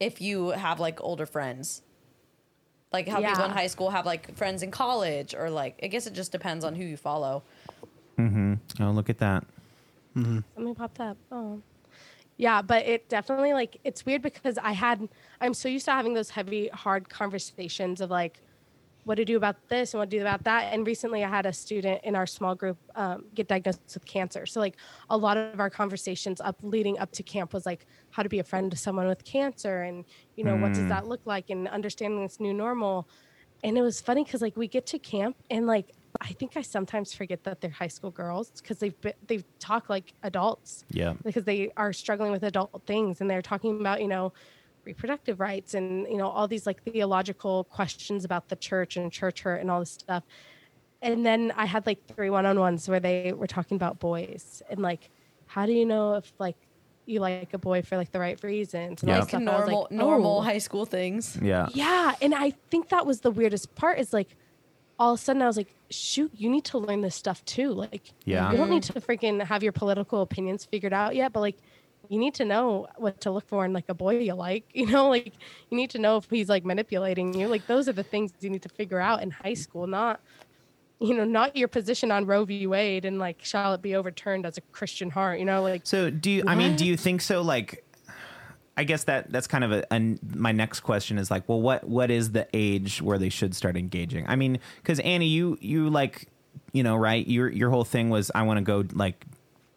[SPEAKER 4] if you have like older friends. Like how people in
[SPEAKER 3] Yeah.
[SPEAKER 4] high school have like friends in college or like I guess it just depends on who you follow. Mm-hmm.
[SPEAKER 1] Oh, look at that. Mm-hmm.
[SPEAKER 3] Something popped up. Oh. Yeah, but it definitely like it's weird because I had I'm so used to having those heavy, hard conversations of like what to do about this and what to do about that. And recently, I had a student in our small group um, get diagnosed with cancer. So like a lot of our conversations up leading up to camp was like how to be a friend to someone with cancer and you know what does that look like and understanding this new normal. And it was funny because like we get to camp and like I think I sometimes forget that they're high school girls because they've been, they talk like adults
[SPEAKER 1] Yeah.
[SPEAKER 3] because they are struggling with adult things and they're talking about you know reproductive rights and you know all these like theological questions about the church and church hurt and all this stuff and then i had like three one-on-ones where they were talking about boys and like how do you know if like you like a boy for like the right reasons and all
[SPEAKER 1] Yeah.
[SPEAKER 3] this
[SPEAKER 4] Like
[SPEAKER 3] stuff. I was
[SPEAKER 4] normal,
[SPEAKER 3] like,
[SPEAKER 4] normal
[SPEAKER 3] oh.
[SPEAKER 4] high school things.
[SPEAKER 1] Yeah.
[SPEAKER 3] Yeah, and I think that was the weirdest part is like all of a sudden I was like, shoot, you need to learn this stuff too. Like
[SPEAKER 1] Yeah.
[SPEAKER 3] you don't need mm-hmm. to freaking have your political opinions figured out yet, but like you need to know what to look for in like a boy you like. You know, like you need to know if he's like manipulating you. Like those are the things you need to figure out in high school, not you know, not your position on Roe v. Wade and like shall it be overturned as a Christian heart, you know, like
[SPEAKER 1] So do you? I mean, do you think so? Like, I guess that that's kind of a, a. My next question is like, well, what what is the age where they should start engaging? I mean, because Annie, you you like, you know, right? Your your whole thing was I want to go like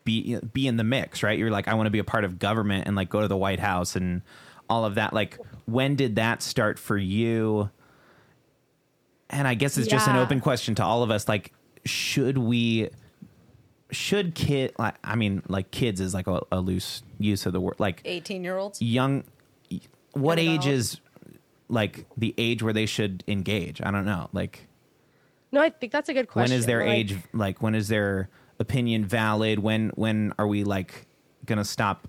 [SPEAKER 1] be be in the mix, right? You're like I want to be a part of government and like go to the White House and all of that. Like, when did that start for you? And I guess it's just an open question to all of us. Like, should we? Should kid? Like, I mean, like kids is like a, a loose use of the word. Like
[SPEAKER 4] 18 year olds.
[SPEAKER 1] young. What age is like the age where they should engage? I don't know. Like,
[SPEAKER 3] no, I think that's a good question.
[SPEAKER 1] when is their
[SPEAKER 3] Like,
[SPEAKER 1] age? Like, when is their opinion valid? When when are we like gonna stop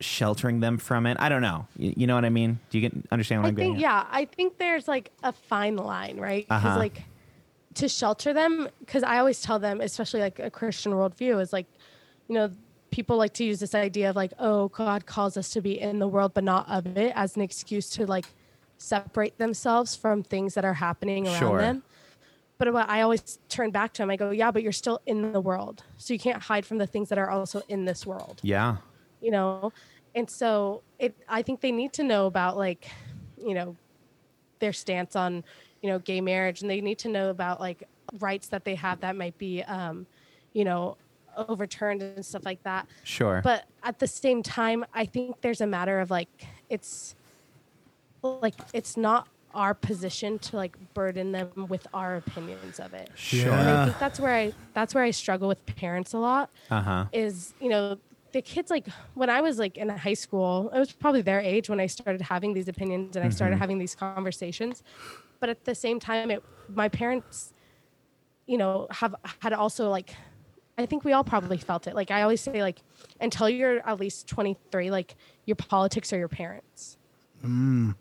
[SPEAKER 1] sheltering them from it? I don't know. You, you know what I mean? Do you get understand what
[SPEAKER 3] I
[SPEAKER 1] am
[SPEAKER 3] think yeah, I think there's like a fine line, right? Because
[SPEAKER 1] Uh-huh.
[SPEAKER 3] like to shelter them, because I always tell them, especially like a Christian worldview, is like, you know, people like to use this idea of like, oh, God calls us to be in the world but not of it, as an excuse to like separate themselves from things that are happening around
[SPEAKER 1] Sure.
[SPEAKER 3] them. But what I always turn back to him, I go, yeah, but you're still in the world, so you can't hide from the things that are also in this world.
[SPEAKER 1] Yeah.
[SPEAKER 3] you know? And so it i think they need to know about like you know their stance on you know gay marriage. And they need to know about like rights that they have that might be um you know overturned and stuff like that.
[SPEAKER 1] Sure.
[SPEAKER 3] but at the same time i think there's a matter of like it's like it's not our position to like burden them with our opinions of it.
[SPEAKER 1] Sure.
[SPEAKER 3] and i think that's where i that's where i struggle with parents a lot
[SPEAKER 1] Uh huh.
[SPEAKER 3] is you know the kids like when i was like in high school it was probably their age when i started having these opinions and i started having these conversations. But at the same time it my parents you know have had also like i think we all probably felt it. Like i always say like until you're at least 23 like your politics are your parents. Because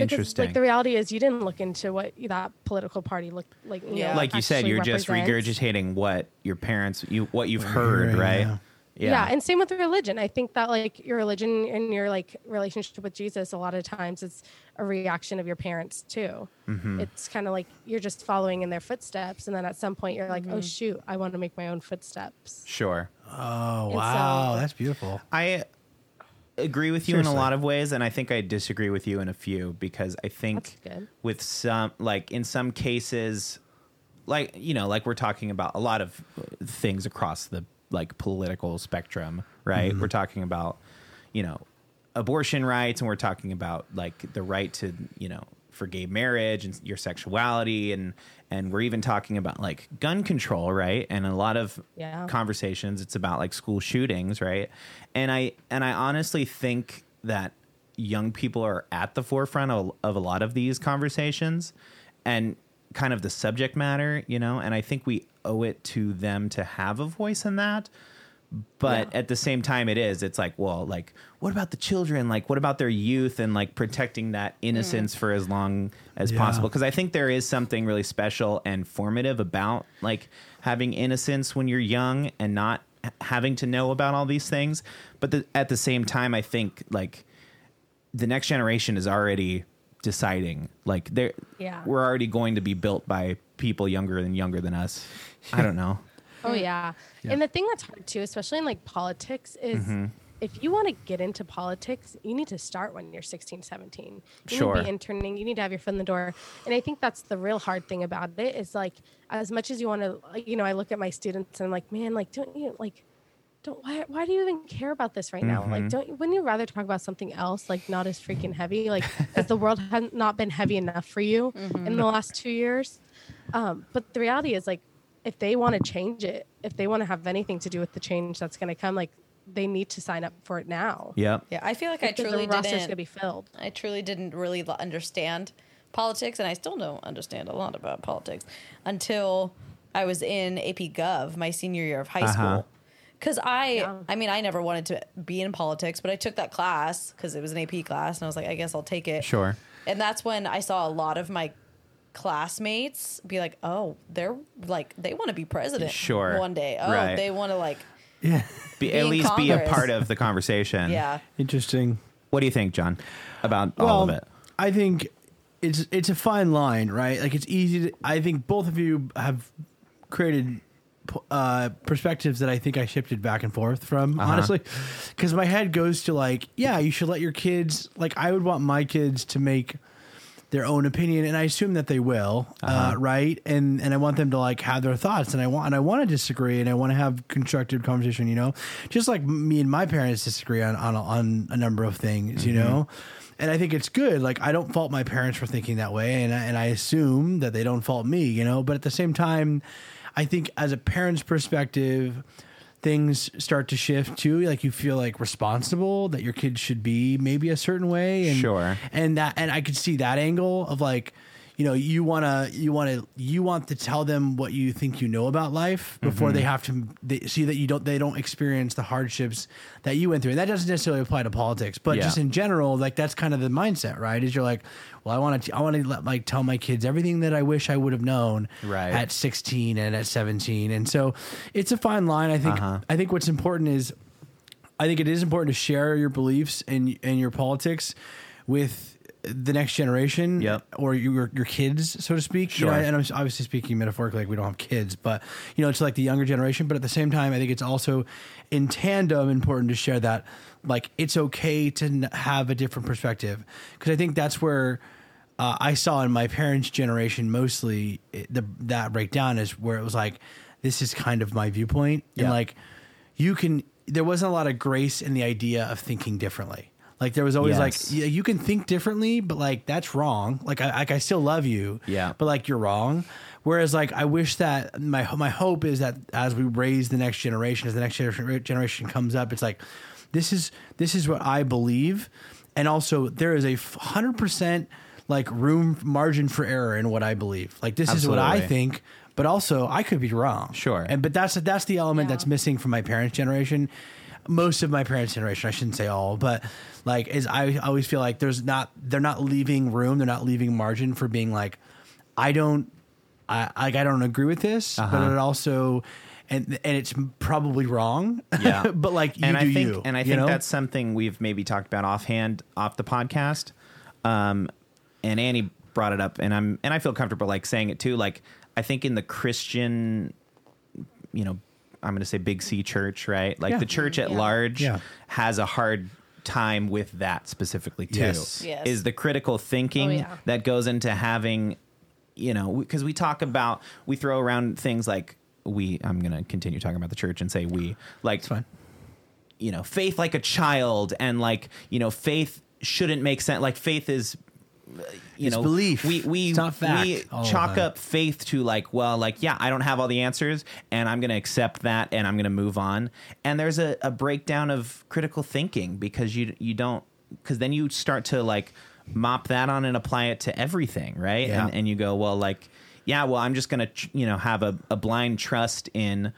[SPEAKER 1] Interesting.
[SPEAKER 3] like the reality is you didn't look into what that political party looked like you
[SPEAKER 4] Yeah.
[SPEAKER 3] know,
[SPEAKER 1] like you said, you're just
[SPEAKER 3] represents.
[SPEAKER 1] regurgitating what your parents, you what you've heard,
[SPEAKER 2] hearing,
[SPEAKER 1] right?
[SPEAKER 2] yeah.
[SPEAKER 3] yeah. and same with religion i think that like your religion and your like relationship with jesus a lot of times is a reaction of your parents too
[SPEAKER 1] Mm-hmm.
[SPEAKER 3] it's kind of like you're just following in their footsteps and then at some point you're like oh shoot i want to make my own footsteps
[SPEAKER 1] sure.
[SPEAKER 2] Oh
[SPEAKER 3] And
[SPEAKER 2] wow,
[SPEAKER 3] so-
[SPEAKER 2] that's beautiful.
[SPEAKER 1] I agree with you in a lot of ways, and I think I disagree with you in a few because I think with some, like in some cases, like you know, like we're talking about a lot of things across the like political spectrum, right? Mm-hmm. We're talking about you know abortion rights, and we're talking about like the right to you know for gay marriage and your sexuality and and we're even talking about like gun control right? And a lot of
[SPEAKER 3] Yeah.
[SPEAKER 1] conversations it's about like school shootings right? And i and i honestly think that young people are at the forefront of, of a lot of these conversations and kind of the subject matter you know? And i think we owe it to them to have a voice in that but
[SPEAKER 3] Yeah.
[SPEAKER 1] at the same time it is it's like well like what about the children like what about their youth and like protecting that innocence mm. for as long as
[SPEAKER 2] Yeah.
[SPEAKER 1] possible because i think there is something really special and formative about like having innocence when you're young and not having to know about all these things but the, at the same time i think like the next generation is already deciding like they're
[SPEAKER 3] Yeah.
[SPEAKER 1] we're already going to be built by people younger and younger than us i don't know
[SPEAKER 3] Oh yeah.
[SPEAKER 2] Yeah.
[SPEAKER 3] And the thing that's hard too, especially in like politics, is if you want to get into politics, you need to start when you're 16, 17. You
[SPEAKER 1] Sure.
[SPEAKER 3] need to be interning. You need to have your foot in the door. And I think that's the real hard thing about it is like, as much as you want to, you know, I look at my students and I'm like, man, like, don't you like, don't why, why do you even care about this right now?
[SPEAKER 1] Mm-hmm.
[SPEAKER 3] Like, don't you- wouldn't you rather talk about something else, like not as freaking heavy? Like, has the world has not been heavy enough for you in the last two years? Um, but the reality is, like, if they want to change it, if they want to have anything to do with the change that's going to come, like, they need to sign up for it now.
[SPEAKER 1] Yep.
[SPEAKER 4] Yeah, I feel like I
[SPEAKER 3] Because
[SPEAKER 4] truly
[SPEAKER 3] the roster's
[SPEAKER 4] didn't.
[SPEAKER 3] going to be filled.
[SPEAKER 4] I truly didn't really understand politics, and I still don't understand a lot about politics until I was in AP Gov my senior year of high
[SPEAKER 1] Uh-huh.
[SPEAKER 4] school. Because I,
[SPEAKER 3] Yeah.
[SPEAKER 4] I mean, I never wanted to be in politics, but I took that class because it was an AP class, and I was like, I guess I'll take it.
[SPEAKER 1] Sure.
[SPEAKER 4] And that's when I saw a lot of my classmates be like, "Oh, they're like they want to be president
[SPEAKER 1] Sure.
[SPEAKER 4] one day. Oh,
[SPEAKER 1] Right.
[SPEAKER 4] they want to like
[SPEAKER 2] Yeah.
[SPEAKER 1] Be,
[SPEAKER 4] Be
[SPEAKER 1] at
[SPEAKER 4] in
[SPEAKER 1] least be a part of the conversation.
[SPEAKER 4] yeah."
[SPEAKER 2] Interesting.
[SPEAKER 1] What do you think, John, about all of it?
[SPEAKER 2] I think it's it's a fine line, right? Like it's easy. To, I think both of you have created uh, perspectives that I think I shifted back and forth from,
[SPEAKER 1] Uh-huh.
[SPEAKER 2] honestly, because my head goes to like, yeah, you should let your kids. Like, I would want my kids to make their own opinion, and I assume that they will, uh
[SPEAKER 1] Uh-huh.
[SPEAKER 2] right? And and I want them to like have their thoughts, and I want and I want to disagree, and I want to have constructive conversation. You know, just like me and my parents disagree on on, on a number of things. You know. And I think it's good. Like I don't fault my parents for thinking that way, and I, and I assume that they don't fault me. You know, but at the same time, I think as a parent's perspective, things start to shift too. Like you feel like responsible that your kids should be maybe a certain way, and
[SPEAKER 1] Sure.
[SPEAKER 2] and that and I could see that angle of like you know you want to you want to you want to tell them what you think you know about life before
[SPEAKER 1] Mm-hmm.
[SPEAKER 2] they have to they see that you don't they don't experience the hardships that you went through and that doesn't necessarily apply to politics but
[SPEAKER 1] Yeah.
[SPEAKER 2] just in general like that's kind of the mindset right is you're like well I want to I want to let like tell my kids everything that I wish I would have known
[SPEAKER 1] Right.
[SPEAKER 2] at 16 and at 17 and so it's a fine line I think
[SPEAKER 1] Uh-huh.
[SPEAKER 2] I think what's important is I think it is important to share your beliefs and and your politics with the next generation
[SPEAKER 1] Yep.
[SPEAKER 2] or your your kids, so to speak. You know, and I'm obviously speaking metaphorically, like we don't have kids, but you know, it's like the younger generation. But at the same time, I think it's also in tandem important to share that, like, it's okay to have a different perspective because I think that's where. Uh, I saw in my parents' generation mostly it, the, that breakdown is where it was like, this is kind of my viewpoint, and like, you can. There wasn't a lot of grace in the idea of thinking differently. Like there was always
[SPEAKER 1] Yes.
[SPEAKER 2] like, yeah, you can think differently, but like that's wrong. Like I, like I still love you,
[SPEAKER 1] Yeah.
[SPEAKER 2] but like you're wrong. Whereas like I wish that my my hope is that as we raise the next generation, as the next generation generation comes up, it's like this is this is what I believe, and also there is a hundred percent like room margin for error in what I believe. Like this is what I think, but also I could be wrong.
[SPEAKER 1] Sure.
[SPEAKER 2] and but that's that's the element
[SPEAKER 3] Yeah.
[SPEAKER 2] that's missing from my parents' generation. Most of my parents' generation, I shouldn't say all, but like is I always feel like there's not they're not leaving room, they're not leaving margin for being like, I don't, I like I don't agree with this, but
[SPEAKER 1] Uh-huh.
[SPEAKER 2] it also, and and it's probably wrong.
[SPEAKER 1] Yeah.
[SPEAKER 2] but like you
[SPEAKER 1] and
[SPEAKER 2] do
[SPEAKER 1] I think
[SPEAKER 2] you,
[SPEAKER 1] and I think
[SPEAKER 2] know?
[SPEAKER 1] that's something we've maybe talked about offhand off the podcast. Um, and Annie brought it up, and I'm and I feel comfortable like saying it too. Like I think in the Christian, you know, I'm going to say Big C church, right? Like
[SPEAKER 2] Yeah.
[SPEAKER 1] the church at
[SPEAKER 3] Yeah.
[SPEAKER 1] large
[SPEAKER 2] Yeah.
[SPEAKER 1] has a hard time with that specifically too.
[SPEAKER 2] Yes.
[SPEAKER 4] Yes.
[SPEAKER 1] Is the critical thinking
[SPEAKER 3] Oh, yeah.
[SPEAKER 1] that goes into having you know because we talk about we throw around things like we i'm going to continue talking about the church and say we like
[SPEAKER 2] It's fine.
[SPEAKER 1] you know faith like a child and like you know faith shouldn't make sense like faith is you
[SPEAKER 2] It's
[SPEAKER 1] know
[SPEAKER 2] belief.
[SPEAKER 1] we we
[SPEAKER 2] It's not fact
[SPEAKER 1] we
[SPEAKER 2] all
[SPEAKER 1] chalk up faith to like well like yeah i don't have all the answers and i'm going to accept that and i'm going to move on and there's a, a breakdown of critical thinking because you you don't because then you start to like mop that on and apply it to everything right
[SPEAKER 2] Yeah.
[SPEAKER 1] and, and you go well like yeah well i'm just going to you know have a, a blind trust in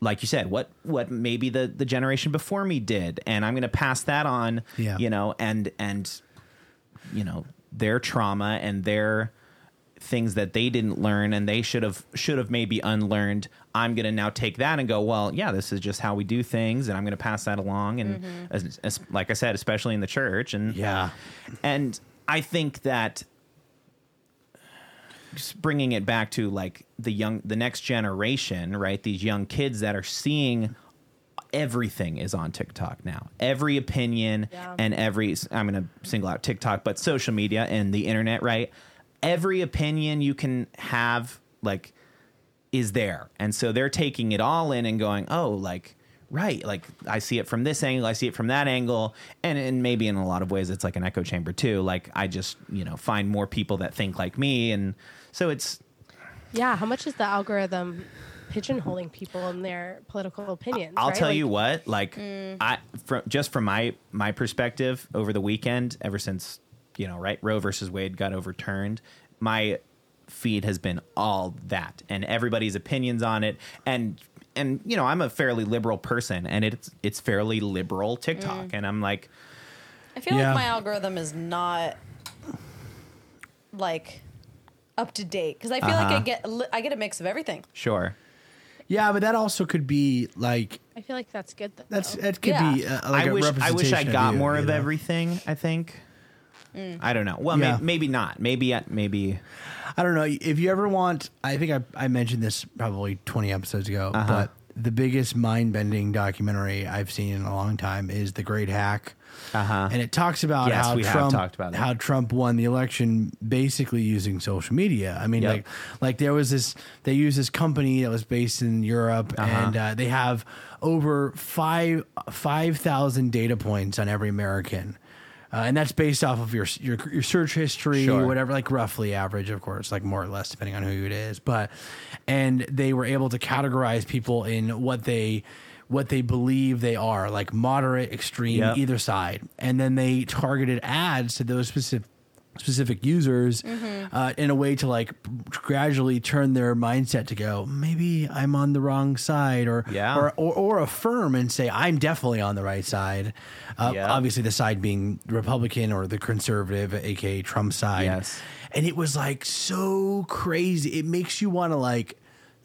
[SPEAKER 1] like you said what what maybe the the generation before me did and i'm going to pass that on
[SPEAKER 2] Yeah.
[SPEAKER 1] you know and and you know their trauma and their things that they didn't learn and they should have should have maybe unlearned i'm going to now take that and go well yeah this is just how we do things and i'm going to pass that along and mm-hmm. as, as, like i said especially in the church and
[SPEAKER 2] Yeah.
[SPEAKER 1] and i think that just bringing it back to like the young the next generation right these young kids that are seeing everything is on TikTok now. Every opinion
[SPEAKER 3] Yeah.
[SPEAKER 1] and every I'm going to single out TikTok, but social media and the internet, right? Every opinion you can have like is there. And so they're taking it all in and going, "Oh, like right, like I see it from this angle, I see it from that angle." And and maybe in a lot of ways it's like an echo chamber too. Like I just, you know, find more people that think like me and so it's
[SPEAKER 3] Yeah, how much is the algorithm pigeonholing people in their political opinions?
[SPEAKER 1] I'll
[SPEAKER 3] right?
[SPEAKER 1] tell
[SPEAKER 3] Like,
[SPEAKER 1] you what, like I from just from my my perspective over the weekend, ever since you know, right, Roe versus Wade got overturned, my feed has been all that and everybody's opinions on it and and you know, I'm a fairly liberal person and it's it's fairly liberal TikTok and I'm like
[SPEAKER 4] I feel
[SPEAKER 2] Yeah.
[SPEAKER 4] like my algorithm is not like up to date because I feel like I
[SPEAKER 1] Uh-huh.
[SPEAKER 4] get I get a mix of everything.
[SPEAKER 1] sure.
[SPEAKER 2] Yeah, but that also could be like
[SPEAKER 3] I feel like that's good. Though.
[SPEAKER 2] that's that could
[SPEAKER 4] Yeah.
[SPEAKER 2] be uh, like
[SPEAKER 1] I
[SPEAKER 2] a
[SPEAKER 1] wish I wish I
[SPEAKER 2] representation
[SPEAKER 1] got
[SPEAKER 2] you,
[SPEAKER 1] more
[SPEAKER 2] you
[SPEAKER 1] of
[SPEAKER 2] know?
[SPEAKER 1] everything, I think. I don't know. Well,
[SPEAKER 2] Yeah.
[SPEAKER 1] may, maybe not. Maybe maybe
[SPEAKER 2] I don't know if you ever want. I think I, I mentioned this probably 20 episodes ago,
[SPEAKER 1] Uh-huh.
[SPEAKER 2] but the biggest mind bending documentary I've seen in a long time is The Great Hack.
[SPEAKER 1] Uh-huh.
[SPEAKER 2] And it talks about
[SPEAKER 1] Yes,
[SPEAKER 2] how Trump
[SPEAKER 1] about
[SPEAKER 2] how Trump won the election basically using social media. I mean,
[SPEAKER 1] Yep.
[SPEAKER 2] like like there was this they use this company that was based in Europe,
[SPEAKER 1] Uh-huh.
[SPEAKER 2] and uh, they have over five five thousand data points on every American. Uh, and that's based off of your, your your search history,
[SPEAKER 1] Sure.
[SPEAKER 2] whatever, like roughly average, of course, like more or less depending on who it is. But and they were able to categorize people in what they what they believe they are, like moderate, extreme,
[SPEAKER 1] Yep.
[SPEAKER 2] either side, and then they targeted ads to those specific specific users uh, in a way to like gradually turn their mindset to go maybe i'm on the wrong side or
[SPEAKER 1] Yeah.
[SPEAKER 2] or, or, or affirm and say i'm definitely on the right side uh,
[SPEAKER 1] Yeah.
[SPEAKER 2] obviously the side being republican or the conservative aka trump side
[SPEAKER 1] Yes.
[SPEAKER 2] and it was like so crazy it makes you want to like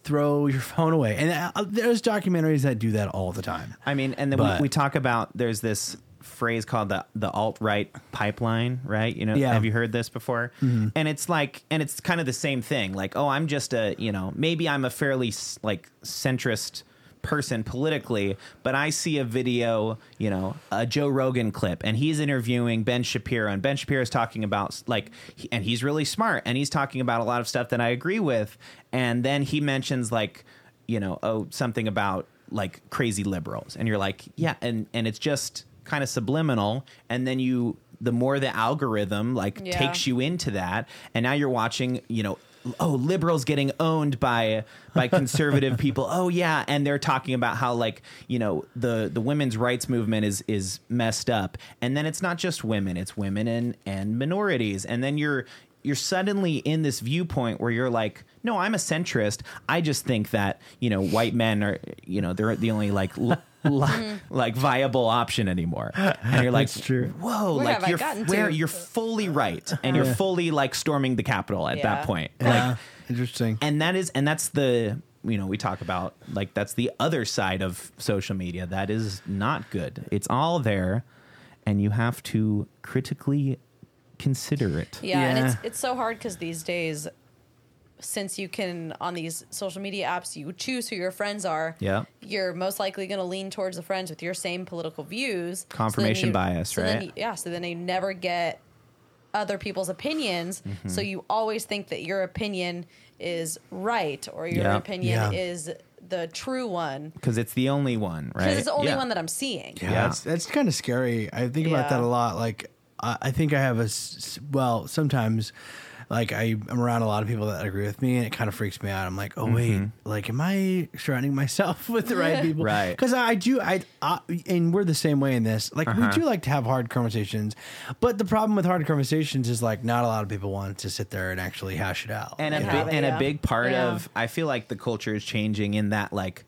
[SPEAKER 2] throw your phone away and uh, there's documentaries that do that all the time
[SPEAKER 1] I mean, and then
[SPEAKER 2] But-
[SPEAKER 1] we, we talk about there's this phrase called the the alt right pipeline, right? You know,
[SPEAKER 2] Yeah.
[SPEAKER 1] have you heard this before?
[SPEAKER 2] Mm-hmm.
[SPEAKER 1] And it's like, and it's kind of the same thing. Like, oh, I'm just a, you know, maybe I'm a fairly like centrist person politically, but I see a video, you know, a Joe Rogan clip, and he's interviewing Ben Shapiro, and Ben Shapiro is talking about like, and he's really smart, and he's talking about a lot of stuff that I agree with, and then he mentions like, you know, oh, something about like crazy liberals, and you're like, yeah, and and it's just kind of subliminal, and then you. The more the algorithm like
[SPEAKER 4] Yeah.
[SPEAKER 1] takes you into that, and now you're watching, you know, oh, liberals getting owned by by conservative people. Oh yeah, and they're talking about how like you know the the women's rights movement is is messed up, and then it's not just women, it's women and and minorities, and then you're you're suddenly in this viewpoint where you're like, no, I'm a centrist. I just think that you know white men are you know they're the only like. L- li- mm-hmm. like viable option anymore. And you're like
[SPEAKER 2] That's true.
[SPEAKER 1] whoa
[SPEAKER 4] Where
[SPEAKER 1] like
[SPEAKER 4] I
[SPEAKER 1] you're
[SPEAKER 4] gotten
[SPEAKER 1] where you're fully right and you're fully like storming the capitol at
[SPEAKER 4] Yeah.
[SPEAKER 1] that point.
[SPEAKER 2] Yeah.
[SPEAKER 1] Like
[SPEAKER 2] interesting.
[SPEAKER 1] and that is and that's the you know we talk about like that's the other side of social media that is not good. It's all there and you have to critically consider it.
[SPEAKER 4] Yeah, and
[SPEAKER 2] Yeah.
[SPEAKER 4] it's it's so hard because these days, since you can on these social media apps, you choose who your friends are.
[SPEAKER 1] Yeah.
[SPEAKER 4] you're most likely going to lean towards the friends with your same political views. So
[SPEAKER 1] Confirmation
[SPEAKER 4] you-
[SPEAKER 1] bias,
[SPEAKER 4] so
[SPEAKER 1] right?
[SPEAKER 4] you- yeah, so then you never get other people's opinions.
[SPEAKER 1] Mm-hmm.
[SPEAKER 4] So you always think that your opinion is right or your
[SPEAKER 1] Yeah.
[SPEAKER 4] opinion
[SPEAKER 2] Yeah.
[SPEAKER 4] is the true one
[SPEAKER 1] because it's the only one right
[SPEAKER 4] because it's the only
[SPEAKER 1] Yeah.
[SPEAKER 4] one that I'm seeing.
[SPEAKER 2] Yeah,
[SPEAKER 1] Yeah.
[SPEAKER 2] That's, that's kind of scary. I think about that a lot. Like, I, I think I have a well, sometimes, like, I, I'm around a lot of people that agree with me, and it kind of freaks me out. I'm like, oh, wait, mm-hmm. like, am I surrounding myself with the right people?
[SPEAKER 1] Right.
[SPEAKER 2] Because I do, I, I, and we're the same way in this. Like, we uh-huh. do like to have hard conversations, but the problem with hard conversations is, like, not a lot of people want to sit there and actually hash it out.
[SPEAKER 1] and a
[SPEAKER 2] you know?
[SPEAKER 1] big,
[SPEAKER 4] have it,
[SPEAKER 1] a big part
[SPEAKER 3] Yeah.
[SPEAKER 1] of I feel like the culture is changing in that like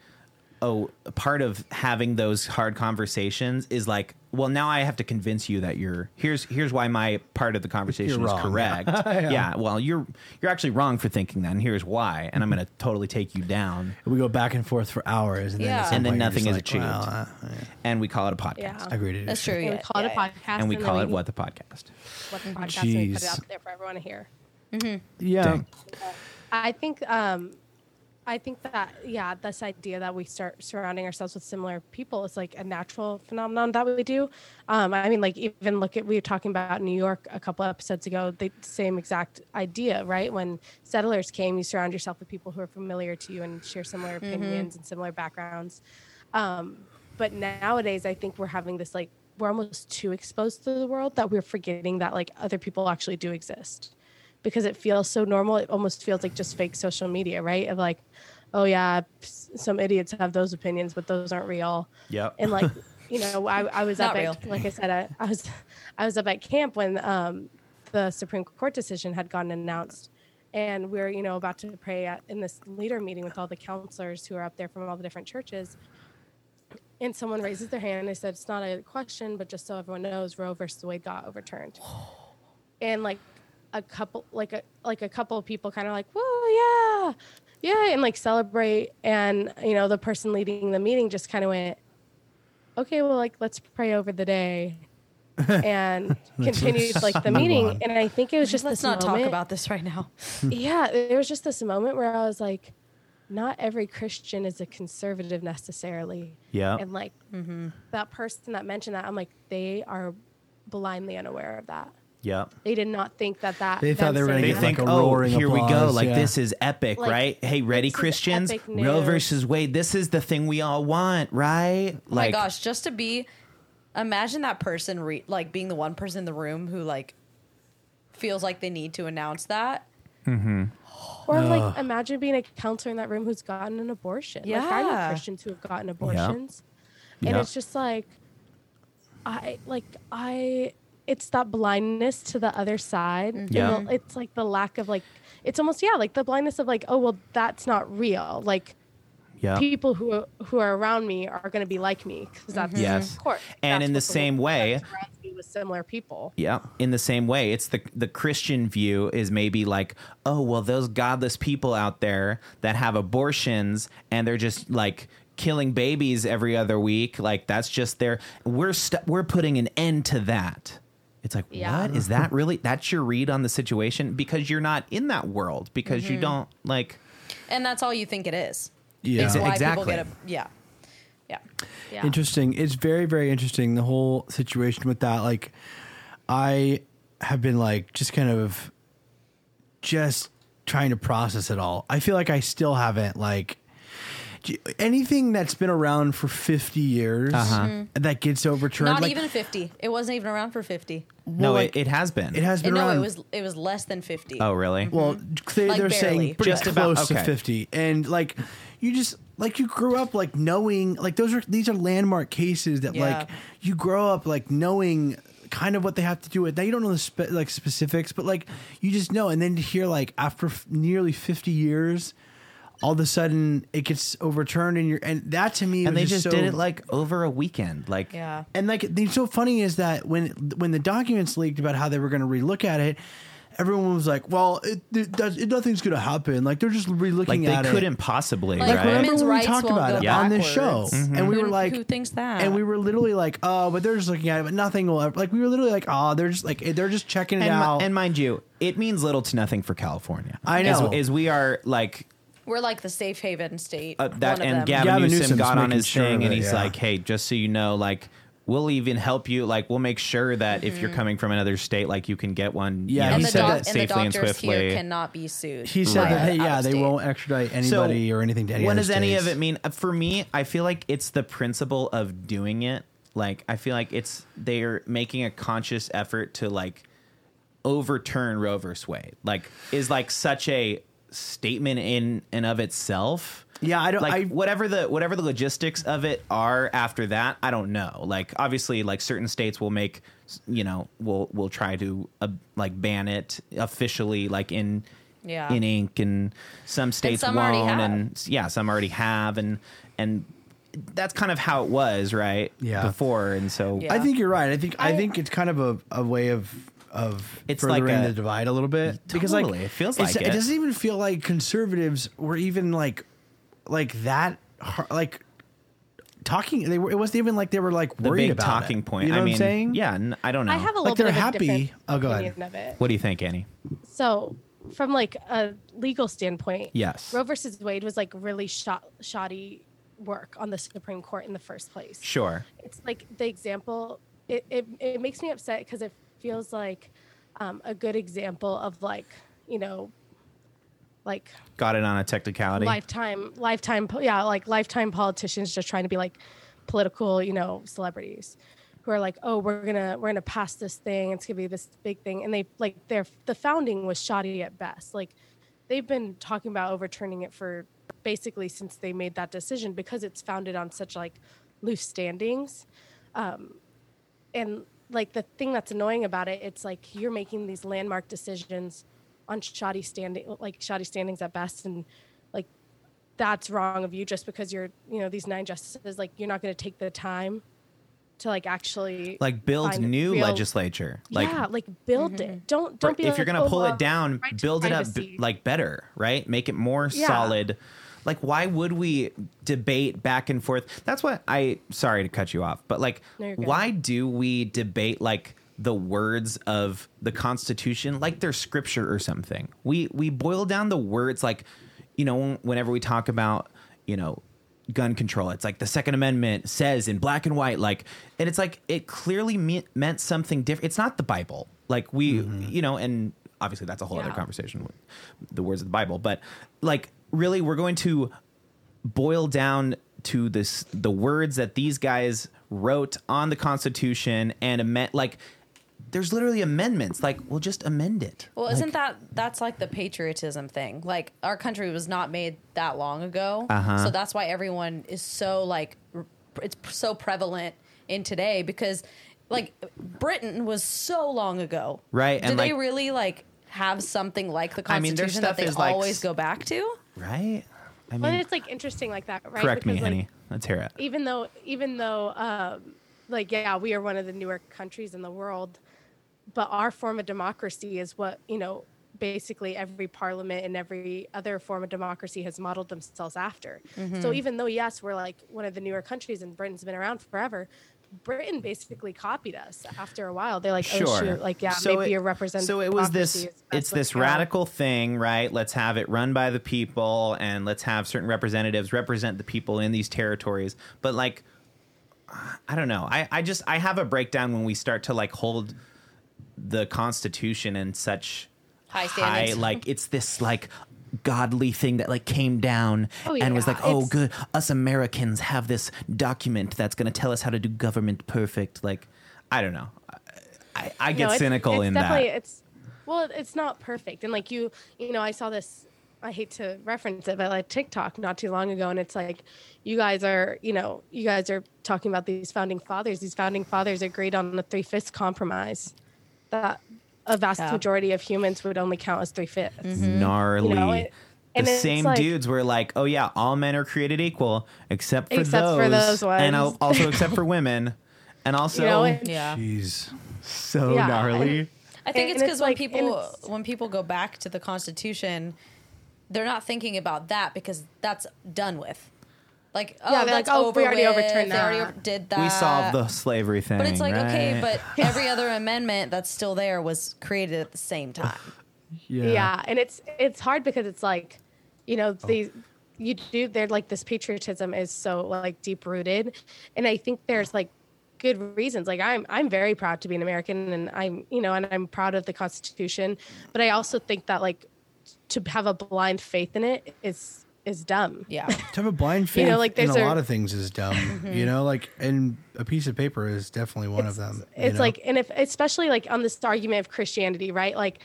[SPEAKER 1] oh part of having those hard conversations is like well now I have to convince you that you're here's here's why my part of the conversation
[SPEAKER 2] You're
[SPEAKER 1] is
[SPEAKER 2] wrong.
[SPEAKER 1] correct yeah. well you're you're actually wrong for thinking that and here's why and I'm going to totally take you down
[SPEAKER 2] we go back and forth for hours, and then,
[SPEAKER 4] Yeah.
[SPEAKER 2] at
[SPEAKER 1] And then nothing is
[SPEAKER 2] like,
[SPEAKER 1] achieved.
[SPEAKER 2] well, uh, yeah.
[SPEAKER 1] and we call it a podcast
[SPEAKER 3] Yeah.
[SPEAKER 2] I agree to
[SPEAKER 4] That's true.
[SPEAKER 3] And
[SPEAKER 4] Yeah,
[SPEAKER 3] we call
[SPEAKER 4] yeah,
[SPEAKER 3] it a podcast,
[SPEAKER 1] and we call it what the podcast
[SPEAKER 3] what the podcast, and we put it
[SPEAKER 2] Jeez.
[SPEAKER 3] out there for everyone to hear.
[SPEAKER 2] Yeah.
[SPEAKER 1] Dang.
[SPEAKER 3] I think um, I think that yeah, this idea that we start surrounding ourselves with similar people is like a natural phenomenon that we do. Um, I mean, like even look at we were talking about New York a couple episodes ago. The same exact idea, right? When settlers came, you surround yourself with people who are familiar to you and share similar opinions and similar backgrounds. Um, but nowadays, I think we're having this like we're almost too exposed to the world that we're forgetting that like other people actually do exist because it feels so normal. It almost feels like just fake social media, right? Of like, oh yeah, some idiots have those opinions, but those aren't real.
[SPEAKER 1] Yeah.
[SPEAKER 3] And like, you know, I, I was up
[SPEAKER 4] Not
[SPEAKER 3] at, like I said, I, I was, I was up at camp when um, the Supreme Court decision had gotten announced. And we are you know, about to pray at, in this leader meeting with all the counselors who are up there from all the different churches. And someone raises their hand. and They said, it's not a question, but just so everyone knows, Roe versus Wade got overturned. And like a couple, like a like a couple of people, kind of like, whoa, yeah, yeah, and like celebrate. And you know, the person leading the meeting just kind of went, okay, well, like let's pray over the day, and continued like the meeting.
[SPEAKER 2] on.
[SPEAKER 3] And I think it was just
[SPEAKER 4] Let's
[SPEAKER 3] this
[SPEAKER 4] not talk about this right now.
[SPEAKER 3] yeah, there was just this moment where I was like, not every Christian is a conservative necessarily.
[SPEAKER 1] Yeah.
[SPEAKER 3] And like mm-hmm. that person that mentioned that, I'm like, they are blindly unaware of that.
[SPEAKER 1] Yep.
[SPEAKER 3] They did not think that that.
[SPEAKER 2] They thought they were gonna
[SPEAKER 3] saying
[SPEAKER 1] They
[SPEAKER 2] get,
[SPEAKER 3] that-
[SPEAKER 1] think,
[SPEAKER 2] like, a
[SPEAKER 1] oh,
[SPEAKER 2] roaring
[SPEAKER 1] here we go. Like
[SPEAKER 2] yeah.
[SPEAKER 1] this is epic,
[SPEAKER 3] Like,
[SPEAKER 1] right? Hey, ready, Christians?
[SPEAKER 3] epic
[SPEAKER 1] Roe versus Wade. This is the thing we all want, right?
[SPEAKER 4] Oh my gosh, just to be imagine that person re- like being the one person in the room who like feels like they need to announce that. Mm-hmm.
[SPEAKER 3] Or like, imagine being a counselor in that room who's gotten an abortion. Like, I know
[SPEAKER 4] Yeah.
[SPEAKER 3] Christians who have gotten abortions, and
[SPEAKER 1] Yeah.
[SPEAKER 3] it's just like, I like I. It's that blindness to the other side. and
[SPEAKER 1] Yeah.
[SPEAKER 3] the- it's like the lack of like. It's almost yeah, like the blindness of like, oh well, that's not real. Like
[SPEAKER 1] yeah.
[SPEAKER 3] people who who are around me are going to be like me because that's mm-hmm.
[SPEAKER 1] Yes.
[SPEAKER 3] of course.
[SPEAKER 1] And
[SPEAKER 3] that's
[SPEAKER 1] in the same
[SPEAKER 3] world
[SPEAKER 1] way-
[SPEAKER 3] surrounds me with similar people.
[SPEAKER 1] Yeah. In the same way, it's the the Christian view is maybe like, oh well, those godless people out there that have abortions and they're just like killing babies every other week, like that's just their we're st- we're putting an end to that. It's like,
[SPEAKER 3] Yeah.
[SPEAKER 1] what is that really? That's your read on the situation because you're not in that world because you mm-hmm. don't like.
[SPEAKER 4] And that's all you think it is.
[SPEAKER 2] Yeah.
[SPEAKER 4] It's
[SPEAKER 1] Exa-
[SPEAKER 4] why
[SPEAKER 1] exactly.
[SPEAKER 4] get a yeah. Yeah.
[SPEAKER 3] Yeah.
[SPEAKER 2] Interesting. It's very, very interesting. The whole situation with that. Like, I have been like just kind of just trying to process it all. I feel like I still haven't like do you- anything that's been around for 50 years
[SPEAKER 1] Uh-huh.
[SPEAKER 2] that gets overturned.
[SPEAKER 4] Not
[SPEAKER 2] like,
[SPEAKER 4] even 50. It wasn't even around for 50.
[SPEAKER 1] No,
[SPEAKER 2] like,
[SPEAKER 1] it, it has been.
[SPEAKER 2] it has been around.
[SPEAKER 4] no,
[SPEAKER 2] around.
[SPEAKER 4] it was it was less than 50.
[SPEAKER 1] Oh, really?
[SPEAKER 2] Well, they,
[SPEAKER 4] Like
[SPEAKER 2] they're
[SPEAKER 4] barely.
[SPEAKER 2] saying pretty
[SPEAKER 1] Just about-
[SPEAKER 2] close to fifty, and like you just like you grew up like knowing like those are these are landmark cases that
[SPEAKER 4] Yeah.
[SPEAKER 2] like you grow up like knowing kind of what they have to do with. Now you don't know the spe- like specifics, but like you just know, and then to hear like after f- nearly fifty years. All of a sudden, it gets overturned, and you're, and that to me,
[SPEAKER 1] and
[SPEAKER 2] was
[SPEAKER 1] they just
[SPEAKER 2] so-
[SPEAKER 1] did it like over a weekend. Like,
[SPEAKER 4] yeah.
[SPEAKER 2] and like the so funny is that when when the documents leaked about how they were going to relook at it, everyone was like, "Well, it, it, does, it nothing's going to happen." Like they're just relooking
[SPEAKER 1] like they
[SPEAKER 2] at it.
[SPEAKER 1] They couldn't possibly,
[SPEAKER 4] Like,
[SPEAKER 1] right?
[SPEAKER 2] Remember when we talked about
[SPEAKER 4] go
[SPEAKER 2] it on this show,
[SPEAKER 4] backwards. Mm-hmm.
[SPEAKER 2] and we
[SPEAKER 4] Who-
[SPEAKER 2] were like,
[SPEAKER 4] who thinks that?
[SPEAKER 2] And we were literally like, "Oh, but they're just looking at it, but nothing will ever." Like we were literally like, "Oh, they're just like they're just checking it
[SPEAKER 1] and, mi-
[SPEAKER 2] out."
[SPEAKER 1] and mind you, it means little to nothing for California.
[SPEAKER 2] I know.
[SPEAKER 1] Is, is we are like
[SPEAKER 4] We're like the safe haven state.
[SPEAKER 1] uh, that,
[SPEAKER 4] one of
[SPEAKER 1] and
[SPEAKER 4] them.
[SPEAKER 1] Gavin,
[SPEAKER 2] Gavin
[SPEAKER 1] Newsom
[SPEAKER 2] Newsom's
[SPEAKER 1] got on his
[SPEAKER 2] sure
[SPEAKER 1] thing, and
[SPEAKER 2] it,
[SPEAKER 1] he's
[SPEAKER 2] yeah.
[SPEAKER 1] like, "Hey, just so you know, like." We'll even help you. Like, we'll make sure that if you're coming from another state, like you can get one. you
[SPEAKER 2] Yeah,
[SPEAKER 1] know,
[SPEAKER 2] he said
[SPEAKER 4] doc-
[SPEAKER 2] that
[SPEAKER 4] and the
[SPEAKER 1] safely and
[SPEAKER 4] doctors
[SPEAKER 1] swiftly.
[SPEAKER 4] here cannot be sued.
[SPEAKER 2] he said
[SPEAKER 4] by
[SPEAKER 2] that, hey, yeah, they won't extradite anybody or anything to any
[SPEAKER 1] what
[SPEAKER 2] other
[SPEAKER 1] does any of it mean Uh, for me i feel like it's the principle of doing it like i feel like it's they're making a conscious effort to like overturn roe versus wade like is like such a statement in and of itself
[SPEAKER 2] Yeah, I don't-
[SPEAKER 1] like
[SPEAKER 2] I-
[SPEAKER 1] whatever the whatever the logistics of it are after that i don't know like obviously like certain states will make you know will will try to uh, like ban it officially like in
[SPEAKER 4] Yeah.
[SPEAKER 1] in ink and some states
[SPEAKER 4] some
[SPEAKER 1] won't and yeah some already have and and that's kind of how it was right
[SPEAKER 2] Yeah.
[SPEAKER 1] before and so
[SPEAKER 4] Yeah.
[SPEAKER 2] I think you're right. I think I,
[SPEAKER 3] I-
[SPEAKER 2] think it's kind of a, a way of of
[SPEAKER 1] It's
[SPEAKER 2] furthering
[SPEAKER 1] like a-
[SPEAKER 2] the divide a little bit because like
[SPEAKER 1] Totally. It feels like
[SPEAKER 2] it
[SPEAKER 1] it.
[SPEAKER 2] doesn't even feel like conservatives were even like like that har- like talking. They were. It wasn't even like they were like
[SPEAKER 1] the
[SPEAKER 2] worried
[SPEAKER 1] big
[SPEAKER 2] about
[SPEAKER 1] talking
[SPEAKER 2] it.
[SPEAKER 1] point
[SPEAKER 2] You know
[SPEAKER 1] i
[SPEAKER 2] what
[SPEAKER 1] mean
[SPEAKER 2] I'm saying?
[SPEAKER 1] yeah n- i don't know
[SPEAKER 3] I have a
[SPEAKER 2] Like
[SPEAKER 3] little
[SPEAKER 2] they're
[SPEAKER 3] bit of
[SPEAKER 2] happy-
[SPEAKER 3] a
[SPEAKER 2] Oh, go ahead.
[SPEAKER 3] opinion of it.
[SPEAKER 1] what do you think annie
[SPEAKER 3] So from like a legal standpoint,
[SPEAKER 1] Yes.
[SPEAKER 3] Roe versus Wade was like really shot, shoddy work on the Supreme Court in the first place.
[SPEAKER 1] Sure.
[SPEAKER 3] It's like the example. It it, it makes me upset because it feels like um, a good example of like you know, like
[SPEAKER 1] Got it on a technicality.
[SPEAKER 3] lifetime lifetime yeah like lifetime politicians just trying to be like political you know celebrities who are like oh we're gonna we're gonna pass this thing. It's gonna be this big thing. And they like their the founding was shoddy at best. Like they've been talking about overturning it for basically since they made that decision because it's founded on such like loose standings. Um, and like the thing that's annoying about it it's like you're making these landmark decisions on shoddy standing like shoddy standings at best and like that's wrong of you just because you're you know these nine justices like you're not going to take the time to like actually
[SPEAKER 1] like build new
[SPEAKER 3] real-
[SPEAKER 1] legislature. Like
[SPEAKER 3] yeah like build it mm-hmm. don't don't be
[SPEAKER 1] if
[SPEAKER 3] like,
[SPEAKER 1] you're gonna
[SPEAKER 3] "Oh,
[SPEAKER 1] pull
[SPEAKER 3] well,
[SPEAKER 1] it down,
[SPEAKER 3] right
[SPEAKER 1] build it up b- like better, right? Make it more
[SPEAKER 3] Yeah.
[SPEAKER 1] solid. Like why would we debate back and forth? That's what I sorry to cut you off, but like
[SPEAKER 3] No,
[SPEAKER 1] why do we debate like the words of the Constitution like they're scripture or something? We we boil down the words like you know whenever we talk about, you know, gun control. It's like the Second Amendment says in black and white, like, and it's like it clearly me- meant something different. It's not the Bible, like we, mm-hmm. you know, and obviously that's a whole other conversation with the words of the Bible. But like, really, we're going to boil down to this the words that these guys wrote on the Constitution and amend like. There's literally amendments. Like, we'll just amend it.
[SPEAKER 4] Well,
[SPEAKER 1] Like-
[SPEAKER 4] isn't that that's like the patriotism thing? Like our country was not made that long ago,
[SPEAKER 1] Uh-huh.
[SPEAKER 4] so that's why everyone is so like it's so prevalent in today because like Britain was so long ago,
[SPEAKER 1] Right,
[SPEAKER 4] Did
[SPEAKER 1] and,
[SPEAKER 4] they
[SPEAKER 1] like-
[SPEAKER 4] really like have something like the
[SPEAKER 1] I mean,
[SPEAKER 4] Constitution that they
[SPEAKER 1] is, like,
[SPEAKER 4] always go back to?
[SPEAKER 1] Right? I
[SPEAKER 3] But
[SPEAKER 1] mean,
[SPEAKER 3] it's like interesting like that right
[SPEAKER 1] correct me,
[SPEAKER 3] Because, like,
[SPEAKER 1] Henny. Let's hear it.
[SPEAKER 3] even though even though um, like yeah we are one of the newer countries in the world but our form of democracy is what you know basically every parliament and every other form of democracy has modeled themselves after so even though yes we're like one of the newer countries and britain's been around forever britain basically copied us after a while they're like oh
[SPEAKER 1] Sure.
[SPEAKER 3] shoot like yeah
[SPEAKER 1] So
[SPEAKER 3] maybe
[SPEAKER 1] it-
[SPEAKER 3] a representative
[SPEAKER 1] So it was this.
[SPEAKER 3] democracy is the best
[SPEAKER 1] It's this
[SPEAKER 3] to go.
[SPEAKER 1] radical thing, right? Let's have it run by the people, and let's have certain representatives represent the people in these territories. But like, I don't know. I I just I have a breakdown when we start to like hold the Constitution in such
[SPEAKER 4] High standards.
[SPEAKER 1] like it's this like godly thing that like came down
[SPEAKER 3] Oh,
[SPEAKER 1] and was like oh
[SPEAKER 3] it's-
[SPEAKER 1] good us americans have this document that's going to tell us how to do government perfect. Like i don't know. I, I get
[SPEAKER 3] No, it's-
[SPEAKER 1] cynical
[SPEAKER 3] it's
[SPEAKER 1] in
[SPEAKER 3] definitely,
[SPEAKER 1] that
[SPEAKER 3] It's well, it's not perfect, and like you, you know, I saw this. I hate to reference it, but like TikTok not too long ago, and it's like, you guys are, you know, you guys are talking about these founding fathers. These founding fathers agreed on the three fifths compromise. That a vast
[SPEAKER 4] Yeah.
[SPEAKER 3] majority of humans would only count as three fifths. Mm-hmm.
[SPEAKER 1] gnarly
[SPEAKER 3] You know, it-
[SPEAKER 1] the same
[SPEAKER 3] like-
[SPEAKER 1] dudes were like oh yeah all men are created equal except for
[SPEAKER 3] Except
[SPEAKER 1] those,
[SPEAKER 3] for those
[SPEAKER 1] and also except for women and also
[SPEAKER 3] You know, and-
[SPEAKER 4] Yeah.
[SPEAKER 2] Jeez.
[SPEAKER 1] so
[SPEAKER 3] Yeah,
[SPEAKER 1] gnarly
[SPEAKER 3] and-
[SPEAKER 4] I think
[SPEAKER 3] And-
[SPEAKER 4] it's because when
[SPEAKER 3] like-
[SPEAKER 4] people when people go back to the Constitution, they're not thinking about that because that's done with. Like, oh,
[SPEAKER 3] Yeah, they're
[SPEAKER 4] that's
[SPEAKER 3] like, oh,
[SPEAKER 4] over
[SPEAKER 3] we already
[SPEAKER 4] with.
[SPEAKER 3] overturned
[SPEAKER 4] They already
[SPEAKER 3] that.
[SPEAKER 4] over- did that.
[SPEAKER 1] we solved the slavery thing
[SPEAKER 4] But it's like okay, but every other amendment that's still there was created at the same time.
[SPEAKER 3] yeah. Yeah, and it's it's hard because it's like you know oh. these you do they're like this patriotism is so like deep rooted and i think there's like good reasons like i'm i'm very proud to be an american and i'm you know and i'm proud of the constitution but i also think that like to have a blind faith in it is is dumb
[SPEAKER 4] Yeah.
[SPEAKER 2] To have a blind faith
[SPEAKER 3] know, like,
[SPEAKER 2] in a
[SPEAKER 3] a-
[SPEAKER 2] lot of things is dumb. You mm-hmm. know, like and a piece of paper is definitely one of them. you
[SPEAKER 3] it's
[SPEAKER 2] know?
[SPEAKER 3] like and if especially like on this argument of christianity right like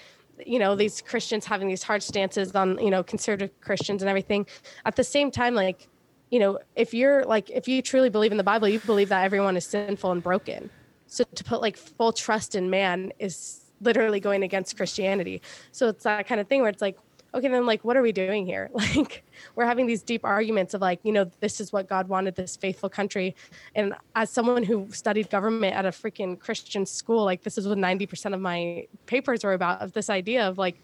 [SPEAKER 3] you know these christians having these hard stances on you know conservative christians and everything at the same time like you know if you're like if you truly believe in the bible you believe that everyone is sinful and broken so to put like full trust in man is literally going against christianity so it's that kind of thing where it's like okay then like what are we doing here? Like we're having these deep arguments of like you know this is what god wanted this faithful country. And as someone who studied government at a freaking christian school like this is what 90% of my papers were about of this idea of like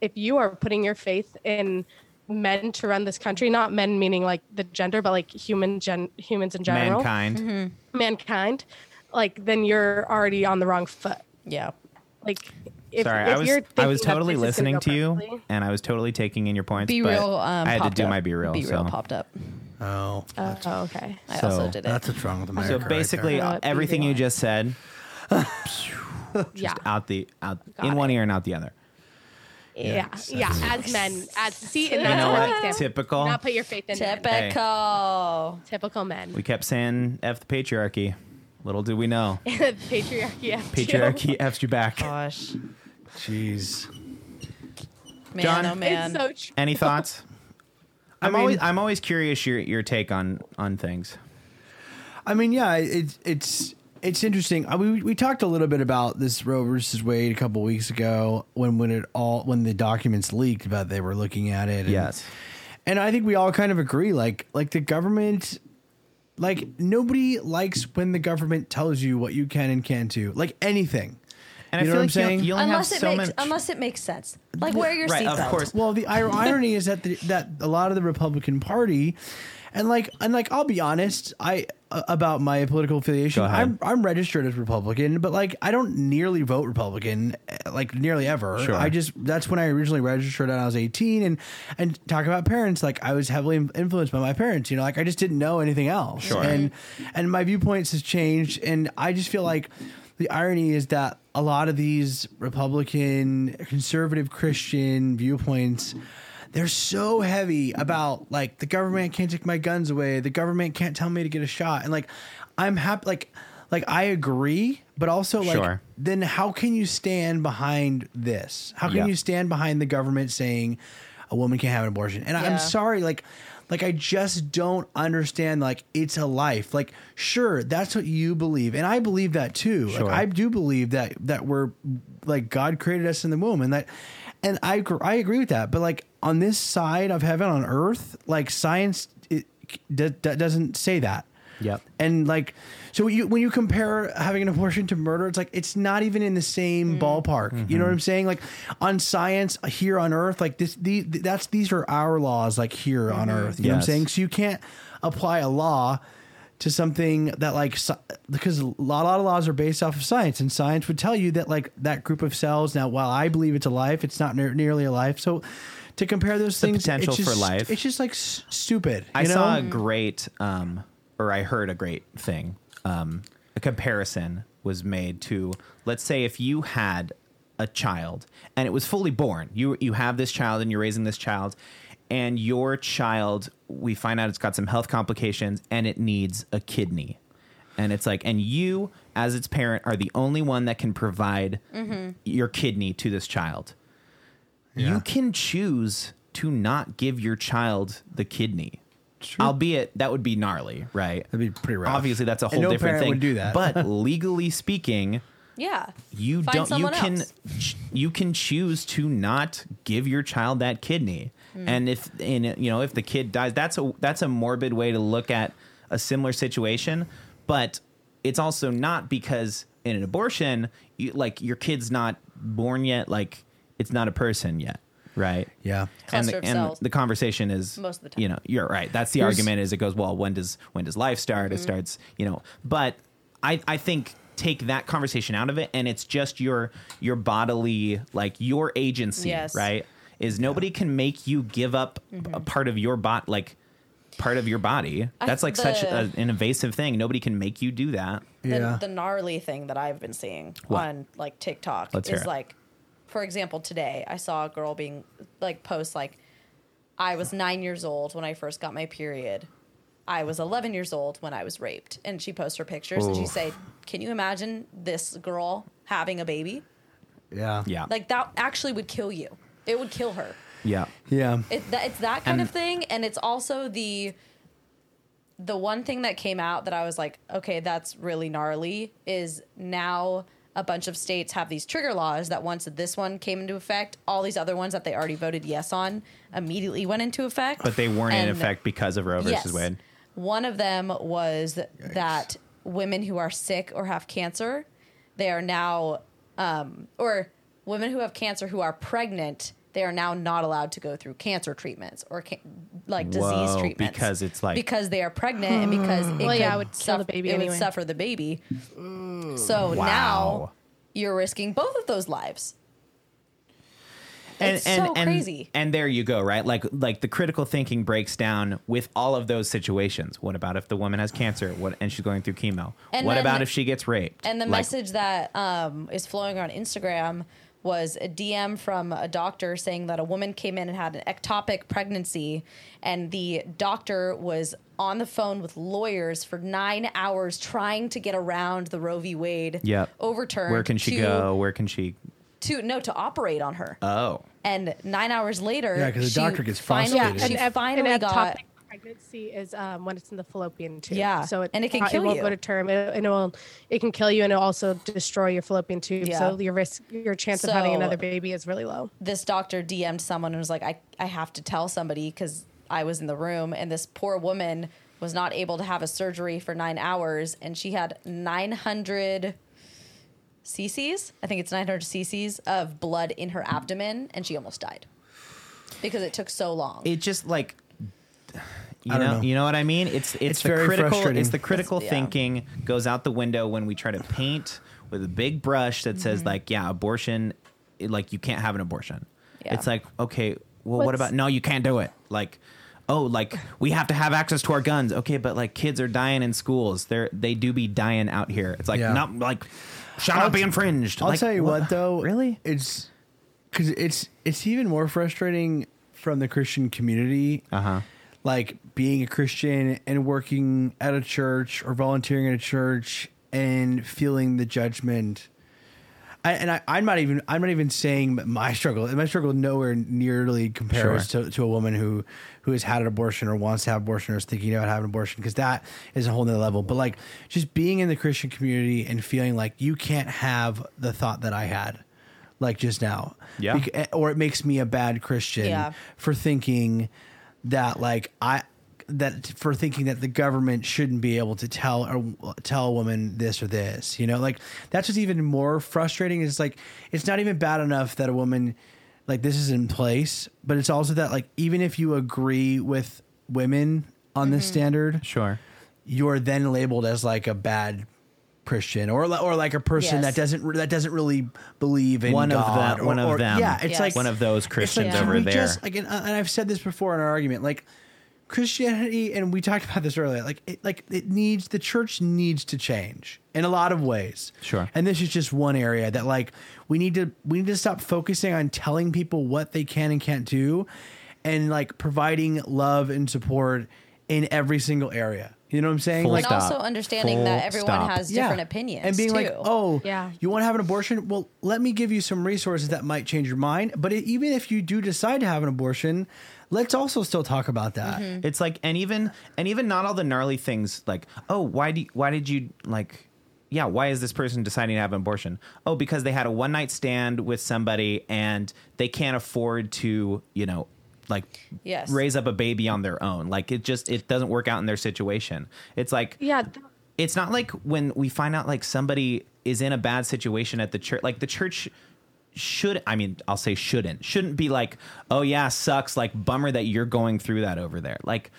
[SPEAKER 3] if you are putting your faith in men to run this country not men meaning like the gender but like human gen humans in general.
[SPEAKER 1] Mankind. Mm-hmm.
[SPEAKER 3] Mankind like then you're already on the wrong foot.
[SPEAKER 4] Yeah.
[SPEAKER 3] like if,
[SPEAKER 1] Sorry,
[SPEAKER 3] if
[SPEAKER 1] I was
[SPEAKER 3] you're
[SPEAKER 1] I was totally
[SPEAKER 3] this is gonna
[SPEAKER 1] listening
[SPEAKER 3] go
[SPEAKER 1] to you,
[SPEAKER 3] perfectly-
[SPEAKER 1] and I was totally taking in your points.
[SPEAKER 4] Be
[SPEAKER 1] but
[SPEAKER 4] real. Um,
[SPEAKER 1] I had to do
[SPEAKER 4] up.
[SPEAKER 1] my BeReal.
[SPEAKER 4] Be
[SPEAKER 1] so.
[SPEAKER 4] popped up.
[SPEAKER 2] Oh,
[SPEAKER 3] Oh, okay.
[SPEAKER 4] I
[SPEAKER 1] So,
[SPEAKER 4] also did it.
[SPEAKER 2] that's what's wrong with America.
[SPEAKER 1] So basically,
[SPEAKER 2] there.
[SPEAKER 3] there.
[SPEAKER 1] uh, everything you just said,
[SPEAKER 3] yeah.
[SPEAKER 1] out the out
[SPEAKER 3] Got
[SPEAKER 1] in
[SPEAKER 3] it.
[SPEAKER 1] one ear and out the other.
[SPEAKER 3] Yeah, yeah. As men, as see, and
[SPEAKER 1] You know
[SPEAKER 3] what
[SPEAKER 1] what?
[SPEAKER 3] we stand for.
[SPEAKER 1] Typical.
[SPEAKER 3] Not put your faith in men.
[SPEAKER 4] Typical.
[SPEAKER 3] Typical men.
[SPEAKER 1] We kept saying "f the patriarchy." Little did we know,
[SPEAKER 3] Patriarchy. yeah, too.
[SPEAKER 1] patriarchy f's you back.
[SPEAKER 4] Gosh,
[SPEAKER 2] Jeez.
[SPEAKER 4] man,
[SPEAKER 1] John?
[SPEAKER 4] oh man.
[SPEAKER 3] So.
[SPEAKER 1] Any thoughts? I'm
[SPEAKER 2] mean-
[SPEAKER 1] always I'm always curious your your take on on things.
[SPEAKER 2] I mean, yeah, it's it's it's interesting. Uh, we we talked a little bit about this Roe versus Wade a couple weeks ago when when it all when the documents leaked about they were looking at it. And,
[SPEAKER 1] Yes.
[SPEAKER 2] and I think we all kind of agree. Like like the government, like nobody likes when the government tells you what you can and can't do. Like anything.
[SPEAKER 1] And
[SPEAKER 2] You
[SPEAKER 1] I
[SPEAKER 2] know
[SPEAKER 1] feel
[SPEAKER 2] what I'm
[SPEAKER 1] like
[SPEAKER 2] saying?
[SPEAKER 1] you, you only
[SPEAKER 4] Unless
[SPEAKER 1] have
[SPEAKER 4] it
[SPEAKER 1] so
[SPEAKER 4] makes
[SPEAKER 1] much.
[SPEAKER 4] unless it makes sense. Like wear your
[SPEAKER 1] right,
[SPEAKER 4] seatbelt.
[SPEAKER 1] of course.
[SPEAKER 2] Well, the irony is that the, that a lot of the Republican Party, and like and like I'll be honest, I uh, about my political affiliation,
[SPEAKER 1] Go ahead.
[SPEAKER 2] I'm I'm registered as Republican, but like I don't nearly vote Republican, uh, like nearly ever.
[SPEAKER 1] Sure.
[SPEAKER 2] I just that's when I originally registered when I was 18, and and talk about parents, like I was heavily influenced by my parents. You know, like I just didn't know anything else.
[SPEAKER 1] Sure.
[SPEAKER 2] and and my viewpoints has changed, and I just feel like. The irony is that a lot of these Republican, conservative Christian viewpoints, they're so heavy about like the government can't take my guns away, the government can't tell me to get a shot, and like I'm happy, like like I agree, but also like
[SPEAKER 1] Sure.
[SPEAKER 2] then how can you stand behind this? How can
[SPEAKER 1] Yeah.
[SPEAKER 2] you stand behind the government saying a woman can't have an abortion? And
[SPEAKER 4] Yeah.
[SPEAKER 2] I'm sorry, like like I just don't understand like it's a life. Like sure, that's what you believe and I believe that too.
[SPEAKER 1] Sure.
[SPEAKER 2] Like I do believe that that we're like God created us in the womb and that and I I agree with that. But like on this side of heaven on earth, like science it d- d- doesn't say that.
[SPEAKER 1] Yep.
[SPEAKER 2] And like, so you, when you compare having an abortion to murder, it's like it's not even in the same mm. ballpark. You know what I'm saying? Like on science uh, here on Earth, like this, these that's these are our laws, like here on mm-hmm. Earth. You know what I'm saying? So you can't apply a law to something that like sci- because a lot, a lot of laws are based off of science, and science would tell you that like that group of cells. Now, while I believe it's a life, it's not near, nearly a life. So. To compare those
[SPEAKER 1] The
[SPEAKER 2] things,
[SPEAKER 1] potential
[SPEAKER 2] it's
[SPEAKER 1] for life.
[SPEAKER 2] It's just like s- stupid.
[SPEAKER 1] I
[SPEAKER 2] you
[SPEAKER 1] saw a great, um, or I heard a great thing. Um, a comparison was made to, let's say, if you had a child and it was fully born, you you have this child and you're raising this child, and your child, we find out it's got some health complications and it needs a kidney, and it's like, and you as its parent are the only one that can provide your kidney to this child
[SPEAKER 2] Yeah.
[SPEAKER 1] you can choose to not give your child the kidney. Albeit that would be gnarly, right?
[SPEAKER 2] That'd be pretty rough.
[SPEAKER 1] Obviously, that's a
[SPEAKER 2] And
[SPEAKER 1] whole
[SPEAKER 2] no
[SPEAKER 1] different
[SPEAKER 2] parent
[SPEAKER 1] thing.
[SPEAKER 2] would do that.
[SPEAKER 1] but legally speaking,
[SPEAKER 4] Yeah.
[SPEAKER 1] you
[SPEAKER 4] Find
[SPEAKER 1] don't. You can
[SPEAKER 4] else.
[SPEAKER 1] ch- you can choose to not give your child that kidney,
[SPEAKER 4] Hmm.
[SPEAKER 1] and if in you know if the kid dies, that's a that's a morbid way to look at a similar situation. But it's also not because in an abortion, you, like your kid's not born yet, like it's not a person yet, right?
[SPEAKER 2] Yeah.
[SPEAKER 1] and the,
[SPEAKER 4] of
[SPEAKER 1] and
[SPEAKER 4] cells.
[SPEAKER 1] the conversation is
[SPEAKER 4] Most of the time.
[SPEAKER 1] You know, you're right. That's the
[SPEAKER 2] Here's-
[SPEAKER 1] argument. Is it goes well? When does when does life start?
[SPEAKER 4] Mm-hmm.
[SPEAKER 1] It starts. You know, but I I think take that conversation out of it, and it's just your your bodily like your agency,
[SPEAKER 4] Yes.
[SPEAKER 1] right? Is nobody can make you give up a part of your bot like part of your body.
[SPEAKER 4] Mm-hmm. I-
[SPEAKER 1] That's like such a, an invasive thing. Nobody can make you do that.
[SPEAKER 4] the,
[SPEAKER 2] Yeah.
[SPEAKER 4] the gnarly thing that I've been seeing
[SPEAKER 1] What?
[SPEAKER 4] on like TikTok
[SPEAKER 1] Let's
[SPEAKER 4] is like, for example, today I saw a girl being like post like, I was nine years old when I first got my period. I was 11 years old when I was raped, and she posts her pictures and she
[SPEAKER 1] Oof.
[SPEAKER 4] say, "Can you imagine this girl having a baby?
[SPEAKER 2] Yeah.
[SPEAKER 1] Yeah.
[SPEAKER 4] Like that actually would kill you. It would kill her."
[SPEAKER 1] yeah.
[SPEAKER 2] Yeah.
[SPEAKER 4] It, that, it's that kind
[SPEAKER 1] And-
[SPEAKER 4] of thing, and it's also the the one thing that came out that I was like, okay, that's really gnarly. Is now a bunch of states have these trigger laws that once this one came into effect, all these other ones that they already voted yes on immediately went into effect.
[SPEAKER 1] But they weren't in effect because of Roe versus
[SPEAKER 4] Yes.
[SPEAKER 1] Wade.
[SPEAKER 4] One of them was that women who are sick or have cancer, they are now, um, or women who have cancer who are pregnant, they are now not allowed to go through cancer treatments or ca- like disease
[SPEAKER 1] Whoa,
[SPEAKER 4] treatments
[SPEAKER 1] because it's like-
[SPEAKER 4] because they are pregnant and because it
[SPEAKER 3] Well, yeah,
[SPEAKER 4] could
[SPEAKER 3] it would kill the baby
[SPEAKER 4] It
[SPEAKER 3] anyway.
[SPEAKER 4] would suffer the baby. So
[SPEAKER 1] Wow.
[SPEAKER 4] now you're risking both of those lives. It's so
[SPEAKER 1] and,
[SPEAKER 4] crazy.
[SPEAKER 1] And there you go, right? Like like the critical thinking breaks down with all of those situations. What about if the woman has cancer? What and she's going through chemo?
[SPEAKER 4] And
[SPEAKER 1] what
[SPEAKER 4] then-
[SPEAKER 1] about if she gets raped?
[SPEAKER 4] And the
[SPEAKER 1] Like,
[SPEAKER 4] message that um, is flowing on Instagram was a DM from a doctor saying that a woman came in and had an ectopic pregnancy, and the doctor was on the phone with lawyers for nine hours trying to get around the Roe v. Wade
[SPEAKER 1] Yep.
[SPEAKER 4] overturn.
[SPEAKER 1] Where can she
[SPEAKER 4] to,
[SPEAKER 1] go? Where can she?
[SPEAKER 4] To no, to operate on her.
[SPEAKER 1] Oh,
[SPEAKER 4] and nine hours later,
[SPEAKER 2] Yeah, 'cause the doctor gets
[SPEAKER 4] finally,
[SPEAKER 2] frustrated.
[SPEAKER 4] She
[SPEAKER 3] ep-
[SPEAKER 4] finally
[SPEAKER 3] an
[SPEAKER 4] got
[SPEAKER 3] ectopic pregnancy is um, when it's in the fallopian tube.
[SPEAKER 4] Yeah,
[SPEAKER 3] so it,
[SPEAKER 4] and it can
[SPEAKER 3] uh,
[SPEAKER 4] kill
[SPEAKER 3] it won't
[SPEAKER 4] you.
[SPEAKER 3] go to term, it, and it will it can kill you, and it'll also destroy your fallopian tube.
[SPEAKER 4] Yeah.
[SPEAKER 3] So your risk, your chance of having another baby is really low.
[SPEAKER 4] this doctor DM'd someone and was like, I, I have to tell somebody because I was in the room and this poor woman was not able to have a surgery for nine hours and she had 900 cc's, I think it's 900 cc's of blood in her abdomen and she almost died because it took so long.
[SPEAKER 1] it just like you know,
[SPEAKER 2] know.
[SPEAKER 1] you know what I mean. It's it's,
[SPEAKER 2] It's
[SPEAKER 1] the
[SPEAKER 2] very
[SPEAKER 1] critical.
[SPEAKER 2] frustrating.
[SPEAKER 1] It's the critical
[SPEAKER 4] It's- yeah.
[SPEAKER 1] thinking goes out the window when we try to paint with a big brush that says
[SPEAKER 4] Mm-hmm.
[SPEAKER 1] like, yeah, abortion, it- like you can't have an abortion.
[SPEAKER 4] Yeah.
[SPEAKER 1] It's like, okay, well, what about no? You can't do it. Like. Oh, like we have to have access to our guns. Okay, but like kids are dying in schools. They're they do be dying out here. It's like
[SPEAKER 2] Yeah.
[SPEAKER 1] not like shall not be infringed.
[SPEAKER 2] I'll
[SPEAKER 1] Like,
[SPEAKER 2] tell you what, though.
[SPEAKER 1] Really?
[SPEAKER 2] It's because it's it's even more frustrating from the Christian community.
[SPEAKER 1] Uh huh.
[SPEAKER 2] Like being a Christian and working at a church or volunteering at a church and feeling the judgment. I, and I, I'm not even I'm not even saying my struggle. My struggle nowhere nearly compares to, to a woman who who has had an abortion or wants to have abortion or is thinking about having an abortion because that is a whole nother level. But like just being in the Christian community and feeling like you can't have the thought that I had, like just now,
[SPEAKER 1] Yeah.
[SPEAKER 2] Bec- or it makes me a bad Christian
[SPEAKER 4] Yeah.
[SPEAKER 2] for thinking that like I that for thinking that the government shouldn't be able to tell or tell a woman this or this, you know, like that's just even more frustrating. Is like it's not even bad enough that a woman like this is in place, but it's also that like even if you agree with women on this mm-hmm. standard,
[SPEAKER 1] Sure.
[SPEAKER 2] you're then labeled as like a bad Christian or or like a person
[SPEAKER 4] Yes.
[SPEAKER 2] that doesn't that doesn't really believe in
[SPEAKER 1] One of
[SPEAKER 2] God
[SPEAKER 1] the-
[SPEAKER 2] or-
[SPEAKER 1] one of
[SPEAKER 2] or-
[SPEAKER 1] them.
[SPEAKER 2] Yeah, it's
[SPEAKER 4] Yes.
[SPEAKER 2] like
[SPEAKER 1] One of those Christians
[SPEAKER 2] like, can
[SPEAKER 1] over there.
[SPEAKER 2] Just, like, and, and I've said this before in our argument, like Christianity, and we talked about this earlier. Like, it, like it needs the church needs to change in a lot of ways.
[SPEAKER 1] Sure.
[SPEAKER 2] And this is just one area that like we need to we need to stop focusing on telling people what they can and can't do, and like providing love and support in every single area. You know what I'm saying?
[SPEAKER 1] Full
[SPEAKER 2] like,
[SPEAKER 4] and
[SPEAKER 1] stop.
[SPEAKER 4] also understanding
[SPEAKER 1] Full
[SPEAKER 4] that everyone
[SPEAKER 1] stop.
[SPEAKER 4] has different opinions
[SPEAKER 2] and being
[SPEAKER 4] too.
[SPEAKER 2] like, oh,
[SPEAKER 3] Yeah.
[SPEAKER 2] you want to have an abortion? Well, let me give you some resources that might change your mind. But it, even if you do decide to have an abortion, let's also still talk about that.
[SPEAKER 4] Mm-hmm.
[SPEAKER 1] It's like, and even and even not all the gnarly things like, oh, why do you, why did you like, yeah, why is this person deciding to have an abortion? Oh, because they had a one night stand with somebody and they can't afford to, you know, like
[SPEAKER 4] Yes.
[SPEAKER 1] raise up a baby on their own. Like it just it doesn't work out in their situation. It's like
[SPEAKER 3] Yeah, th-
[SPEAKER 1] it's not like when we find out like somebody is in a bad situation at the church like the church should i mean i'll say shouldn't shouldn't be like oh yeah sucks like bummer that you're going through that over there like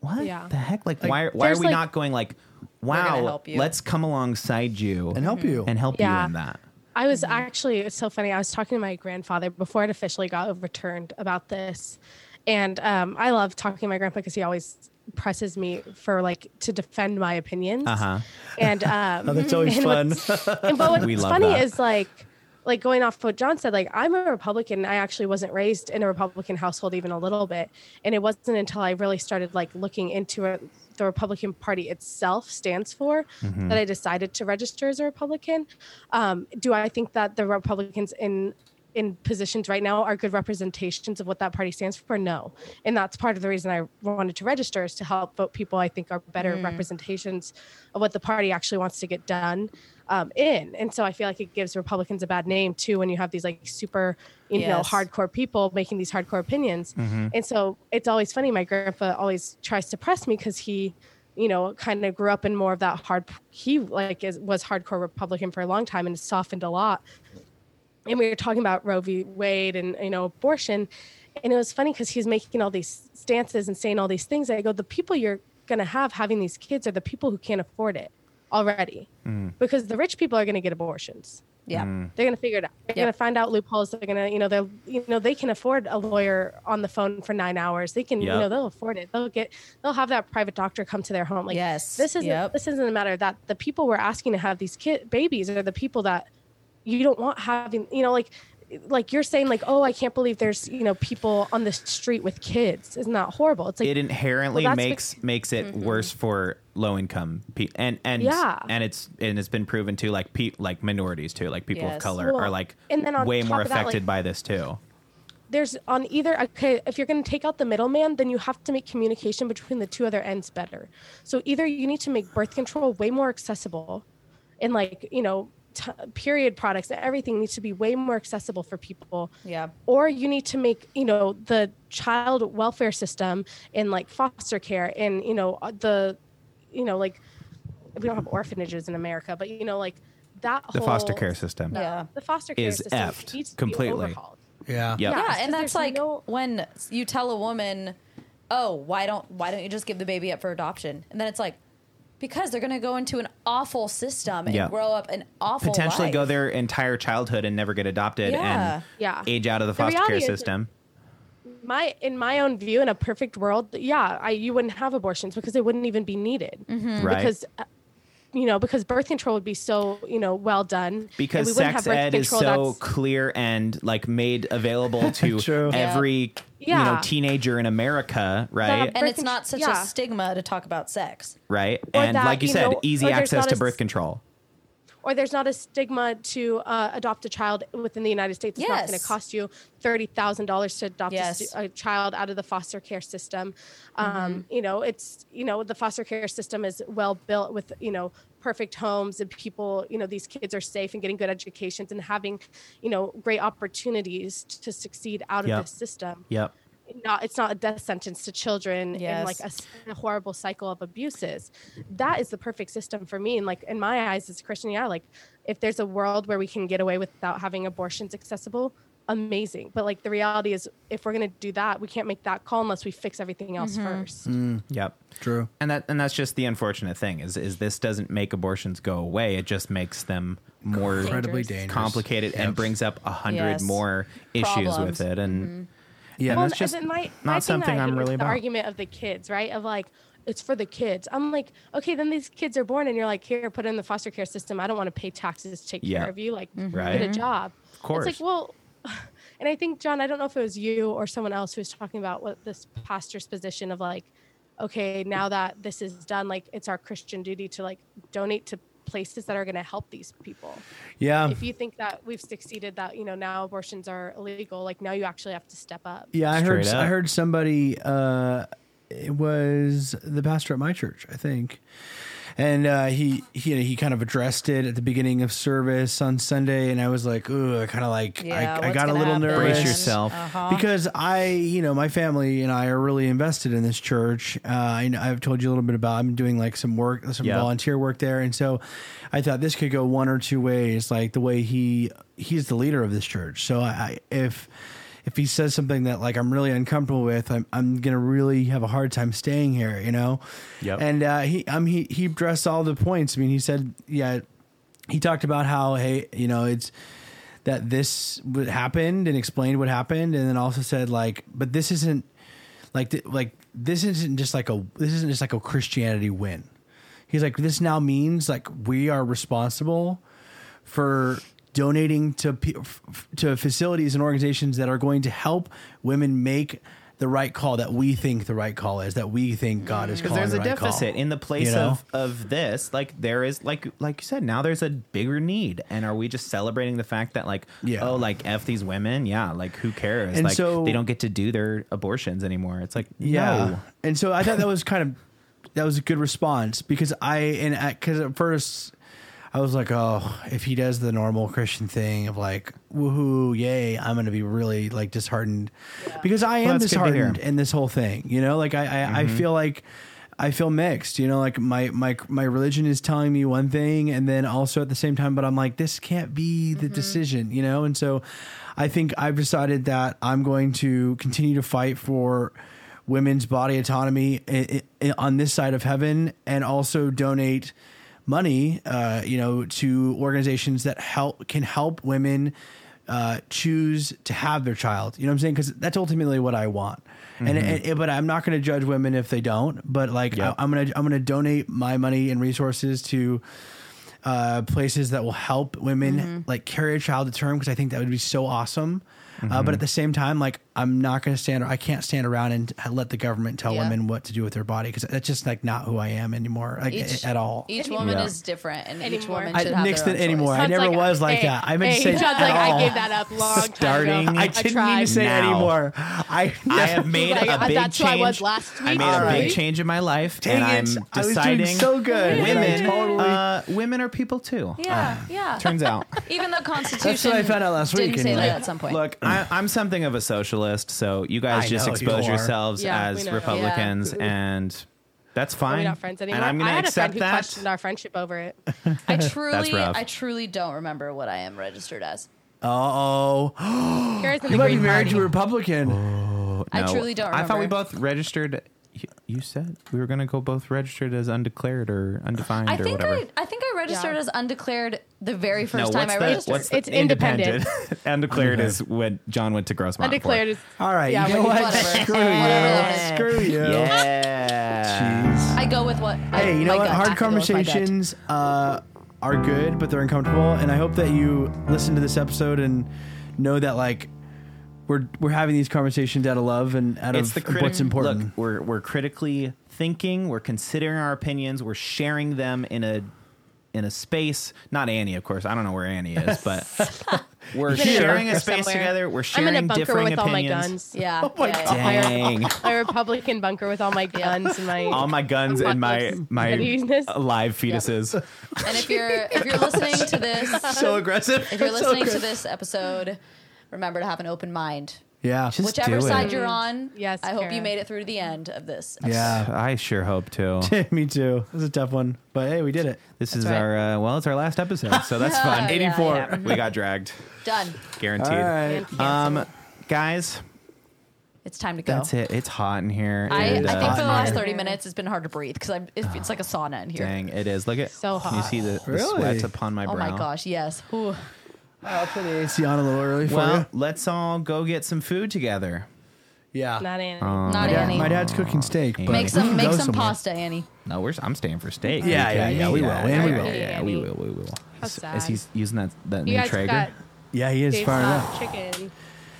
[SPEAKER 1] what
[SPEAKER 3] Yeah.
[SPEAKER 1] the heck like, why why are we
[SPEAKER 3] like-
[SPEAKER 1] not going like wow
[SPEAKER 4] help you.
[SPEAKER 1] let's come alongside you
[SPEAKER 2] And help mm-hmm. you.
[SPEAKER 1] and help
[SPEAKER 3] Yeah.
[SPEAKER 1] you in that
[SPEAKER 3] I was actually it's so funny. I was talking to my grandfather before it officially got overturned about this, and um, I love talking to my grandpa because he always presses me for like to defend my opinions.
[SPEAKER 1] uh-huh
[SPEAKER 3] And um,
[SPEAKER 2] Oh, that's always
[SPEAKER 3] and
[SPEAKER 2] fun.
[SPEAKER 3] what's- and but what's funny
[SPEAKER 1] that.
[SPEAKER 3] is like like going off what John said, like I'm a Republican. I actually wasn't raised in a Republican household even a little bit. And it wasn't until I really started like looking into it, the Republican Party itself stands for
[SPEAKER 1] Mm-hmm.
[SPEAKER 3] that I decided to register as a Republican. Um, do I think that the Republicans in in positions right now are good representations of what that party stands for? No. And that's part of the reason I wanted to register is to help vote people I think are better representations of what the party actually wants to get done um, in. And so I feel like it gives Republicans a bad name too when you have these like super, you know, hardcore people making these hardcore opinions. And so it's always funny. My grandpa always tries to press me because he, you know, kind of grew up in more of that hard. He like is, was hardcore Republican for a long time and has softened a lot and we were talking about Roe v. Wade and you know abortion, and it was funny because he was making all these stances and saying all these things. I go, the people you're gonna have having these kids are the people who can't afford it already, mm. because the rich people are gonna get abortions.
[SPEAKER 4] Yeah. Mm.
[SPEAKER 3] They're gonna figure it out. They're
[SPEAKER 4] Yep.
[SPEAKER 3] gonna find out loopholes. They're gonna, you know, they'll, you know, they can afford a lawyer on the phone for nine hours. They can, you know, they'll afford it. They'll get, they'll have that private doctor come to their home. Like,
[SPEAKER 4] Yes.
[SPEAKER 3] this isn't,
[SPEAKER 4] Yep.
[SPEAKER 3] this isn't a matter that the people we're asking to have these kid babies are the people that you don't want having, you know, like, like you're saying, like, oh, I can't believe there's, you know, people on the street with kids. Isn't that horrible? It's like,
[SPEAKER 1] it inherently
[SPEAKER 3] Well, that's Mm-hmm.
[SPEAKER 1] makes makes it worse for low income people and and
[SPEAKER 3] Yeah.
[SPEAKER 1] and it's and it's been proven too like pe- like minorities too like people of color
[SPEAKER 3] Well,
[SPEAKER 1] are like
[SPEAKER 3] and then
[SPEAKER 1] way more
[SPEAKER 3] of that,
[SPEAKER 1] affected
[SPEAKER 3] like-
[SPEAKER 1] by this too
[SPEAKER 3] there's on either okay if you're going to take out the middleman then you have to make communication between the two other ends better so either you need to make birth control way more accessible and like you know t- period products everything needs to be way more accessible for people
[SPEAKER 4] Yeah.
[SPEAKER 3] or you need to make you know the child welfare system in like foster care and you know uh, the you know like we don't have orphanages in america but you know like that
[SPEAKER 1] the foster care system
[SPEAKER 4] Yeah.
[SPEAKER 3] the foster care system
[SPEAKER 1] Is
[SPEAKER 3] system
[SPEAKER 1] effed
[SPEAKER 3] needs to
[SPEAKER 1] completely.
[SPEAKER 3] be overhauled
[SPEAKER 2] Yeah.
[SPEAKER 1] Yep.
[SPEAKER 3] Yeah.
[SPEAKER 4] Yeah, and that's like
[SPEAKER 3] no-
[SPEAKER 4] when you tell a woman, "Oh, why don't why don't you just give the baby up for adoption?" And then it's like because they're going to go into an awful system and
[SPEAKER 1] Yeah.
[SPEAKER 4] grow up an awful
[SPEAKER 1] potentially go their entire childhood and never get adopted
[SPEAKER 4] Yeah.
[SPEAKER 1] and
[SPEAKER 3] Yeah.
[SPEAKER 1] age out of the
[SPEAKER 3] The
[SPEAKER 1] foster care
[SPEAKER 3] reality is that-
[SPEAKER 1] system
[SPEAKER 3] my in my own view in a perfect world yeah I, you wouldn't have abortions because they wouldn't even be needed
[SPEAKER 4] Mm-hmm.
[SPEAKER 1] Right.
[SPEAKER 3] because uh, you know because birth control would be so you know well done
[SPEAKER 1] because
[SPEAKER 3] we wouldn't
[SPEAKER 1] sex
[SPEAKER 3] have birth
[SPEAKER 1] ed is
[SPEAKER 3] control
[SPEAKER 1] so
[SPEAKER 3] that's-
[SPEAKER 1] clear and like made available to
[SPEAKER 2] True.
[SPEAKER 4] Yeah.
[SPEAKER 1] every you
[SPEAKER 3] Yeah.
[SPEAKER 1] know teenager in America, right?
[SPEAKER 4] and it's not such
[SPEAKER 3] yeah.
[SPEAKER 4] a stigma to talk about sex.
[SPEAKER 1] right?
[SPEAKER 3] Or
[SPEAKER 1] And
[SPEAKER 3] that,
[SPEAKER 1] like you
[SPEAKER 3] you
[SPEAKER 1] said,
[SPEAKER 3] know,
[SPEAKER 1] easy access to birth
[SPEAKER 3] s-
[SPEAKER 1] control.
[SPEAKER 3] or there's not a stigma to uh, adopt a child within the United States. It's not going to cost you thirty thousand dollars to adopt a,
[SPEAKER 4] Yes.
[SPEAKER 3] stu- a child out of the foster care system. Um, You know, it's you know the foster care system is well built with you know perfect homes and people. You know, these kids are safe and getting good educations and having you know great opportunities to succeed out of
[SPEAKER 1] Yep.
[SPEAKER 3] this system
[SPEAKER 1] Yep.
[SPEAKER 3] not it's not a death sentence to children and like a,
[SPEAKER 4] Yes.
[SPEAKER 3] s- a horrible cycle of abuses that is the perfect system for me and like in my eyes as a christian yeah like if there's a world where we can get away without having abortions accessible amazing but like the reality is if we're going to do that we can't make that call unless we fix everything else mm-hmm. first mm.
[SPEAKER 1] Yep.
[SPEAKER 2] True.
[SPEAKER 1] And that and that's just the unfortunate thing is is this doesn't make abortions go away. It just makes them more
[SPEAKER 2] Incredibly
[SPEAKER 4] Dangerous.
[SPEAKER 2] dangerous.
[SPEAKER 1] complicated and brings up a hundred
[SPEAKER 4] Yes.
[SPEAKER 1] more issues
[SPEAKER 4] Problems.
[SPEAKER 1] with it. And mm-hmm.
[SPEAKER 2] Yeah.
[SPEAKER 1] And that's just
[SPEAKER 3] and my,
[SPEAKER 1] not
[SPEAKER 3] my
[SPEAKER 1] something
[SPEAKER 3] I
[SPEAKER 1] I'm really
[SPEAKER 3] is the
[SPEAKER 1] about.
[SPEAKER 3] argument of the kids right of like it's for the kids i'm like okay then these kids are born and you're like here put it in the foster care system i don't want to pay taxes to take
[SPEAKER 1] Yeah.
[SPEAKER 3] care of you like
[SPEAKER 1] Right.
[SPEAKER 3] get a job
[SPEAKER 1] Of course.
[SPEAKER 3] it's like well and i think john i don't know if it was you or someone else who was talking about what this pastor's position of like okay now that this is done like it's our christian duty to like donate to places that are going to help these people
[SPEAKER 2] Yeah.
[SPEAKER 3] if you think that we've succeeded that you know now abortions are illegal like now you actually have to step up
[SPEAKER 2] Yeah, I heard.
[SPEAKER 1] Straight
[SPEAKER 2] I heard somebody. Uh, it was the pastor at my church, I think, and uh, he he he kind of addressed it at the beginning of service on Sunday, and I was like, ooh, I kind of like
[SPEAKER 4] Yeah,
[SPEAKER 2] I, I got a little
[SPEAKER 4] happen?
[SPEAKER 2] nervous.
[SPEAKER 1] Brace yourself.
[SPEAKER 4] Uh-huh.
[SPEAKER 2] Because I, you know, my family and I are really invested in this church. Uh, I know, I've told you a little bit about. I'm doing like some work, some
[SPEAKER 1] Yeah.
[SPEAKER 2] volunteer work there, and so I thought this could go one or two ways. Like the way he he's the leader of this church. So I, if if he says something that like I'm really uncomfortable with, I'm I'm gonna really have a hard time staying here. You know.
[SPEAKER 1] Yep.
[SPEAKER 2] And uh, he um he he addressed all the points. I mean, he said, yeah, he talked about how hey, you know, it's that this happened and explained what happened, and then also said like, but this isn't like th- like this isn't just like a this isn't just like a Christianity win. He's like, this now means like we are responsible for donating to to facilities and organizations that are going to help women make the right call that we think the right call is that we think God is mm.
[SPEAKER 1] because
[SPEAKER 2] calling
[SPEAKER 1] there's
[SPEAKER 2] the
[SPEAKER 1] a
[SPEAKER 2] right call.
[SPEAKER 1] deficit in the place
[SPEAKER 2] You know?
[SPEAKER 1] of of this like there is like like you said now there's a bigger need and are we just celebrating the fact that like
[SPEAKER 2] Yeah.
[SPEAKER 1] oh like f these women yeah like who cares
[SPEAKER 2] And
[SPEAKER 1] like
[SPEAKER 2] so-
[SPEAKER 1] they don't get to do their abortions anymore it's like
[SPEAKER 2] Yeah.
[SPEAKER 1] no
[SPEAKER 2] And so I thought that was kind of that was a good response because I and because at first I was like, oh, if he does the normal Christian thing of like, woohoo, yay, I'm gonna be really like disheartened because I am
[SPEAKER 1] that's good to hear.
[SPEAKER 2] disheartened in this whole thing. You know, like I I, I mm-hmm. feel like. I feel mixed, you know, like my, my my religion is telling me one thing and then also at the same time but I'm like this can't be the mm-hmm. decision, you know? And so I think I've decided that I'm going to continue to fight for women's body autonomy i- i- on this side of heaven and also donate money, uh, you know, to organizations that help can help women uh, choose to have their child. You know what I'm saying? Because that's ultimately what I want. And, and but I'm not going to judge women if they don't. But like
[SPEAKER 1] Yep.
[SPEAKER 2] I, I'm gonna I'm gonna donate my money and resources to uh, places that will help women like carry a child to term because I think that would be so awesome. Uh, but at the same time, like I'm not going to stand. I can't stand around and let the government tell
[SPEAKER 4] Yeah.
[SPEAKER 2] women what to do with their body because that's just like not who I am anymore, like
[SPEAKER 4] Each-
[SPEAKER 2] at all.
[SPEAKER 4] Each woman
[SPEAKER 1] Yeah.
[SPEAKER 4] is different, and each
[SPEAKER 3] Anymore.
[SPEAKER 4] woman
[SPEAKER 2] I
[SPEAKER 4] have
[SPEAKER 2] nixed
[SPEAKER 4] their
[SPEAKER 2] it
[SPEAKER 4] own
[SPEAKER 2] anymore.
[SPEAKER 4] choice.
[SPEAKER 2] I never was like
[SPEAKER 3] hey,
[SPEAKER 2] that. I meant to say
[SPEAKER 3] John's
[SPEAKER 2] that
[SPEAKER 3] like,
[SPEAKER 2] at
[SPEAKER 3] I
[SPEAKER 2] all.
[SPEAKER 3] gave that up long time
[SPEAKER 1] Starting-
[SPEAKER 3] ago.
[SPEAKER 2] I didn't mean to say it
[SPEAKER 1] Now.
[SPEAKER 2] anymore. I
[SPEAKER 1] I have made
[SPEAKER 3] Like,
[SPEAKER 1] a
[SPEAKER 3] uh,
[SPEAKER 1] big
[SPEAKER 3] that's who
[SPEAKER 1] change.
[SPEAKER 3] I was last week.
[SPEAKER 1] I
[SPEAKER 3] week.
[SPEAKER 1] made a
[SPEAKER 2] Alright.
[SPEAKER 1] big change in my life,
[SPEAKER 2] Dang
[SPEAKER 1] and
[SPEAKER 2] it.
[SPEAKER 1] I'm
[SPEAKER 2] I was doing
[SPEAKER 1] deciding
[SPEAKER 2] so good.
[SPEAKER 1] women,
[SPEAKER 2] totally-
[SPEAKER 1] uh, women are people too.
[SPEAKER 4] Yeah, yeah.
[SPEAKER 1] Turns out.
[SPEAKER 4] Even though Constitution
[SPEAKER 2] That's what I found out last week.
[SPEAKER 4] didn't
[SPEAKER 2] say
[SPEAKER 4] that at some point.
[SPEAKER 1] Look, I'm something of a socialist, so you guys
[SPEAKER 2] I
[SPEAKER 1] just
[SPEAKER 2] know
[SPEAKER 1] expose
[SPEAKER 2] you are.
[SPEAKER 1] yourselves
[SPEAKER 3] Yeah, we
[SPEAKER 1] as
[SPEAKER 3] know.
[SPEAKER 1] Republicans, and that's
[SPEAKER 3] Are
[SPEAKER 1] fine.
[SPEAKER 3] we not friends anymore?
[SPEAKER 1] And I'm going
[SPEAKER 3] I
[SPEAKER 1] to
[SPEAKER 3] had a friend
[SPEAKER 1] accept
[SPEAKER 3] who
[SPEAKER 1] that.
[SPEAKER 3] questioned our friendship over it.
[SPEAKER 4] I truly,
[SPEAKER 1] rough.
[SPEAKER 4] I truly don't remember what I am registered as.
[SPEAKER 2] Uh oh.
[SPEAKER 3] Kara's in
[SPEAKER 2] You
[SPEAKER 3] the
[SPEAKER 2] might be
[SPEAKER 3] Green
[SPEAKER 2] married
[SPEAKER 3] Party.
[SPEAKER 2] to a Republican.
[SPEAKER 4] I
[SPEAKER 1] No,
[SPEAKER 4] truly don't
[SPEAKER 1] I thought we
[SPEAKER 4] remember.
[SPEAKER 1] both registered. You- You said we were going to go both registered as undeclared or undefined
[SPEAKER 4] I
[SPEAKER 1] or
[SPEAKER 4] think
[SPEAKER 1] whatever.
[SPEAKER 4] I, I think I registered
[SPEAKER 3] Yeah.
[SPEAKER 4] as undeclared the very first
[SPEAKER 1] no,
[SPEAKER 4] time
[SPEAKER 1] what's
[SPEAKER 4] I
[SPEAKER 1] the,
[SPEAKER 4] registered.
[SPEAKER 1] what's the
[SPEAKER 3] It's independent.
[SPEAKER 1] undeclared is when John went to Grossmont.
[SPEAKER 3] Undeclared is
[SPEAKER 2] All right.
[SPEAKER 3] Yeah,
[SPEAKER 2] you know
[SPEAKER 3] when-
[SPEAKER 2] what?
[SPEAKER 4] whatever.
[SPEAKER 2] Screw
[SPEAKER 4] Whatever.
[SPEAKER 2] you. Screw you.
[SPEAKER 1] Yeah.
[SPEAKER 2] Jeez.
[SPEAKER 4] I go with what. I-
[SPEAKER 2] Hey, you know
[SPEAKER 4] my
[SPEAKER 2] what?
[SPEAKER 4] gut. I
[SPEAKER 2] Hard
[SPEAKER 4] have to go with my gut.
[SPEAKER 2] conversations uh, are good, but they're uncomfortable. And I hope that you listen to this episode and know that like we're we're having these conversations out of love and out
[SPEAKER 1] It's
[SPEAKER 2] of
[SPEAKER 1] the critic.
[SPEAKER 2] what's important.
[SPEAKER 1] Look, we're we're critically thinking. We're considering our opinions. We're sharing them in a in a space. Not Annie, of course. I don't know where Annie is, but we're
[SPEAKER 3] He's in a
[SPEAKER 1] sharing a space
[SPEAKER 3] somewhere.
[SPEAKER 1] together. We're sharing
[SPEAKER 3] I'm
[SPEAKER 1] sharing
[SPEAKER 3] in a bunker
[SPEAKER 1] differing
[SPEAKER 3] with all my
[SPEAKER 1] opinions.
[SPEAKER 3] guns.
[SPEAKER 4] Yeah.
[SPEAKER 2] Oh my
[SPEAKER 4] yeah,
[SPEAKER 2] God.
[SPEAKER 4] yeah.
[SPEAKER 1] Dang.
[SPEAKER 3] A Republican bunker with all my guns and my.
[SPEAKER 1] All my guns and my my live fetuses.
[SPEAKER 4] And if you're if you're listening to this,
[SPEAKER 2] so aggressive.
[SPEAKER 4] if you're
[SPEAKER 2] So
[SPEAKER 4] listening to this episode, remember to have an open mind.
[SPEAKER 2] yeah,
[SPEAKER 1] Just
[SPEAKER 4] Whichever
[SPEAKER 1] do it.
[SPEAKER 4] side you're on,
[SPEAKER 3] Yes,
[SPEAKER 4] I hope you made it through to the end of this.
[SPEAKER 2] yeah.
[SPEAKER 1] I sure hope to.
[SPEAKER 2] Me too. This is a tough one, but hey, we did it.
[SPEAKER 1] This is
[SPEAKER 4] right.
[SPEAKER 1] our uh, well, it's our last episode, so that's fun.
[SPEAKER 4] Yeah,
[SPEAKER 2] 84.
[SPEAKER 4] yeah.
[SPEAKER 1] We got dragged,
[SPEAKER 4] Done.
[SPEAKER 1] guaranteed.
[SPEAKER 2] All right.
[SPEAKER 1] Um, guys,
[SPEAKER 4] It's time to go.
[SPEAKER 1] that's it. It's hot in here.
[SPEAKER 4] I,
[SPEAKER 1] and,
[SPEAKER 4] I think
[SPEAKER 1] uh,
[SPEAKER 4] for the
[SPEAKER 2] hot
[SPEAKER 4] last 30 minutes, it's been hard to breathe because I'm. It, it's like a sauna in here.
[SPEAKER 1] dang, it is. Look at
[SPEAKER 3] So hot.
[SPEAKER 1] You
[SPEAKER 3] hot.
[SPEAKER 1] see the, the
[SPEAKER 2] Really?
[SPEAKER 1] sweat upon my brow.
[SPEAKER 4] Oh my gosh, yes. Ooh.
[SPEAKER 2] I'll put the AC on a little early for
[SPEAKER 1] Well,
[SPEAKER 2] you.
[SPEAKER 1] let's all go get some food together.
[SPEAKER 2] Yeah.
[SPEAKER 3] Not Annie.
[SPEAKER 1] Um,
[SPEAKER 4] Not
[SPEAKER 2] my,
[SPEAKER 4] Annie.
[SPEAKER 2] my dad's cooking steak. But
[SPEAKER 4] Make
[SPEAKER 2] we
[SPEAKER 4] some
[SPEAKER 2] can
[SPEAKER 4] make
[SPEAKER 2] go
[SPEAKER 4] some
[SPEAKER 2] somewhere.
[SPEAKER 4] pasta, Annie.
[SPEAKER 1] No, we're, I'm staying for steak.
[SPEAKER 2] Yeah,
[SPEAKER 1] Are you
[SPEAKER 2] yeah,
[SPEAKER 1] kidding
[SPEAKER 2] yeah,
[SPEAKER 1] me?
[SPEAKER 2] we will, and we will.
[SPEAKER 1] Yeah, yeah, we will. We will.
[SPEAKER 3] How
[SPEAKER 1] Is-
[SPEAKER 3] sad.
[SPEAKER 1] Is he using that that
[SPEAKER 3] You
[SPEAKER 1] new
[SPEAKER 3] guys
[SPEAKER 1] Traeger?
[SPEAKER 3] got
[SPEAKER 2] Yeah, he is
[SPEAKER 3] Dave's
[SPEAKER 2] fired up.
[SPEAKER 3] chicken.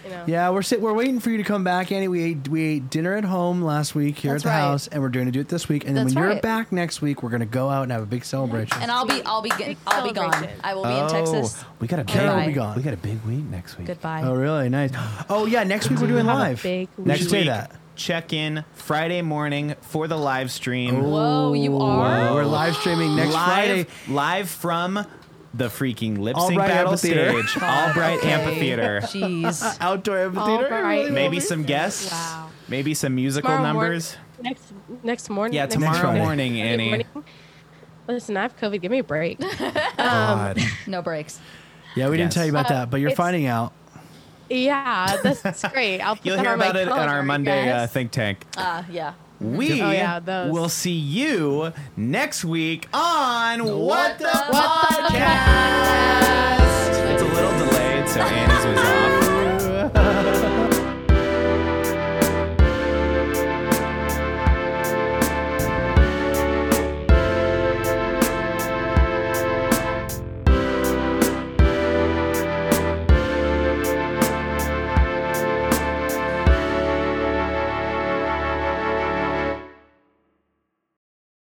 [SPEAKER 3] You know.
[SPEAKER 2] Yeah, we're sit, we're waiting for you to come back, Annie. We ate we ate dinner at home last week here
[SPEAKER 4] That's
[SPEAKER 2] at the
[SPEAKER 4] right.
[SPEAKER 2] house, and we're going to do it this week. And then
[SPEAKER 4] That's
[SPEAKER 2] when you're
[SPEAKER 4] right.
[SPEAKER 2] back next week, we're going to go out and have a big celebration.
[SPEAKER 4] And I'll be I'll be
[SPEAKER 3] Big
[SPEAKER 4] I'll be gone.
[SPEAKER 3] celebration.
[SPEAKER 4] I will be
[SPEAKER 1] oh,
[SPEAKER 4] in Texas.
[SPEAKER 1] we got a big,
[SPEAKER 2] Kara will be gone.
[SPEAKER 1] we got a big week next week.
[SPEAKER 4] Goodbye.
[SPEAKER 2] Oh, really? Nice. Oh, yeah. Next week we're doing
[SPEAKER 3] Have a
[SPEAKER 2] live.
[SPEAKER 3] big
[SPEAKER 2] We
[SPEAKER 1] Next
[SPEAKER 2] should say
[SPEAKER 1] week,
[SPEAKER 2] that.
[SPEAKER 1] check in Friday morning for the live stream.
[SPEAKER 4] Whoa, you are?
[SPEAKER 2] We're live streaming next
[SPEAKER 1] live,
[SPEAKER 2] Friday.
[SPEAKER 1] live from the freaking lip sync
[SPEAKER 2] Albright
[SPEAKER 1] battle
[SPEAKER 2] Amphitheater.
[SPEAKER 1] stage, Albright
[SPEAKER 4] Okay.
[SPEAKER 1] Amphitheater.
[SPEAKER 4] Jeez.
[SPEAKER 2] Outdoor amphitheater.
[SPEAKER 3] All right.
[SPEAKER 1] Maybe some guests.
[SPEAKER 3] Wow.
[SPEAKER 1] Maybe some musical
[SPEAKER 3] Tomorrow morning-
[SPEAKER 1] numbers.
[SPEAKER 3] Next next morning.
[SPEAKER 1] Yeah,
[SPEAKER 3] next
[SPEAKER 1] tomorrow
[SPEAKER 2] Friday.
[SPEAKER 1] morning, Annie.
[SPEAKER 3] morning. Listen, I have COVID. Give me a break.
[SPEAKER 1] God.
[SPEAKER 4] No breaks.
[SPEAKER 2] Yeah, we didn't tell you about
[SPEAKER 3] Uh,
[SPEAKER 2] that, but you're finding out.
[SPEAKER 3] yeah, that's, that's great. I'll put
[SPEAKER 1] You'll
[SPEAKER 3] that
[SPEAKER 1] hear
[SPEAKER 3] on my
[SPEAKER 1] about it in our Monday uh, think tank.
[SPEAKER 4] Uh yeah.
[SPEAKER 1] We
[SPEAKER 3] Oh, yeah,
[SPEAKER 1] will see you next week on What, the,
[SPEAKER 4] What the
[SPEAKER 1] Podcast. It's a little delayed, so Annie's was off.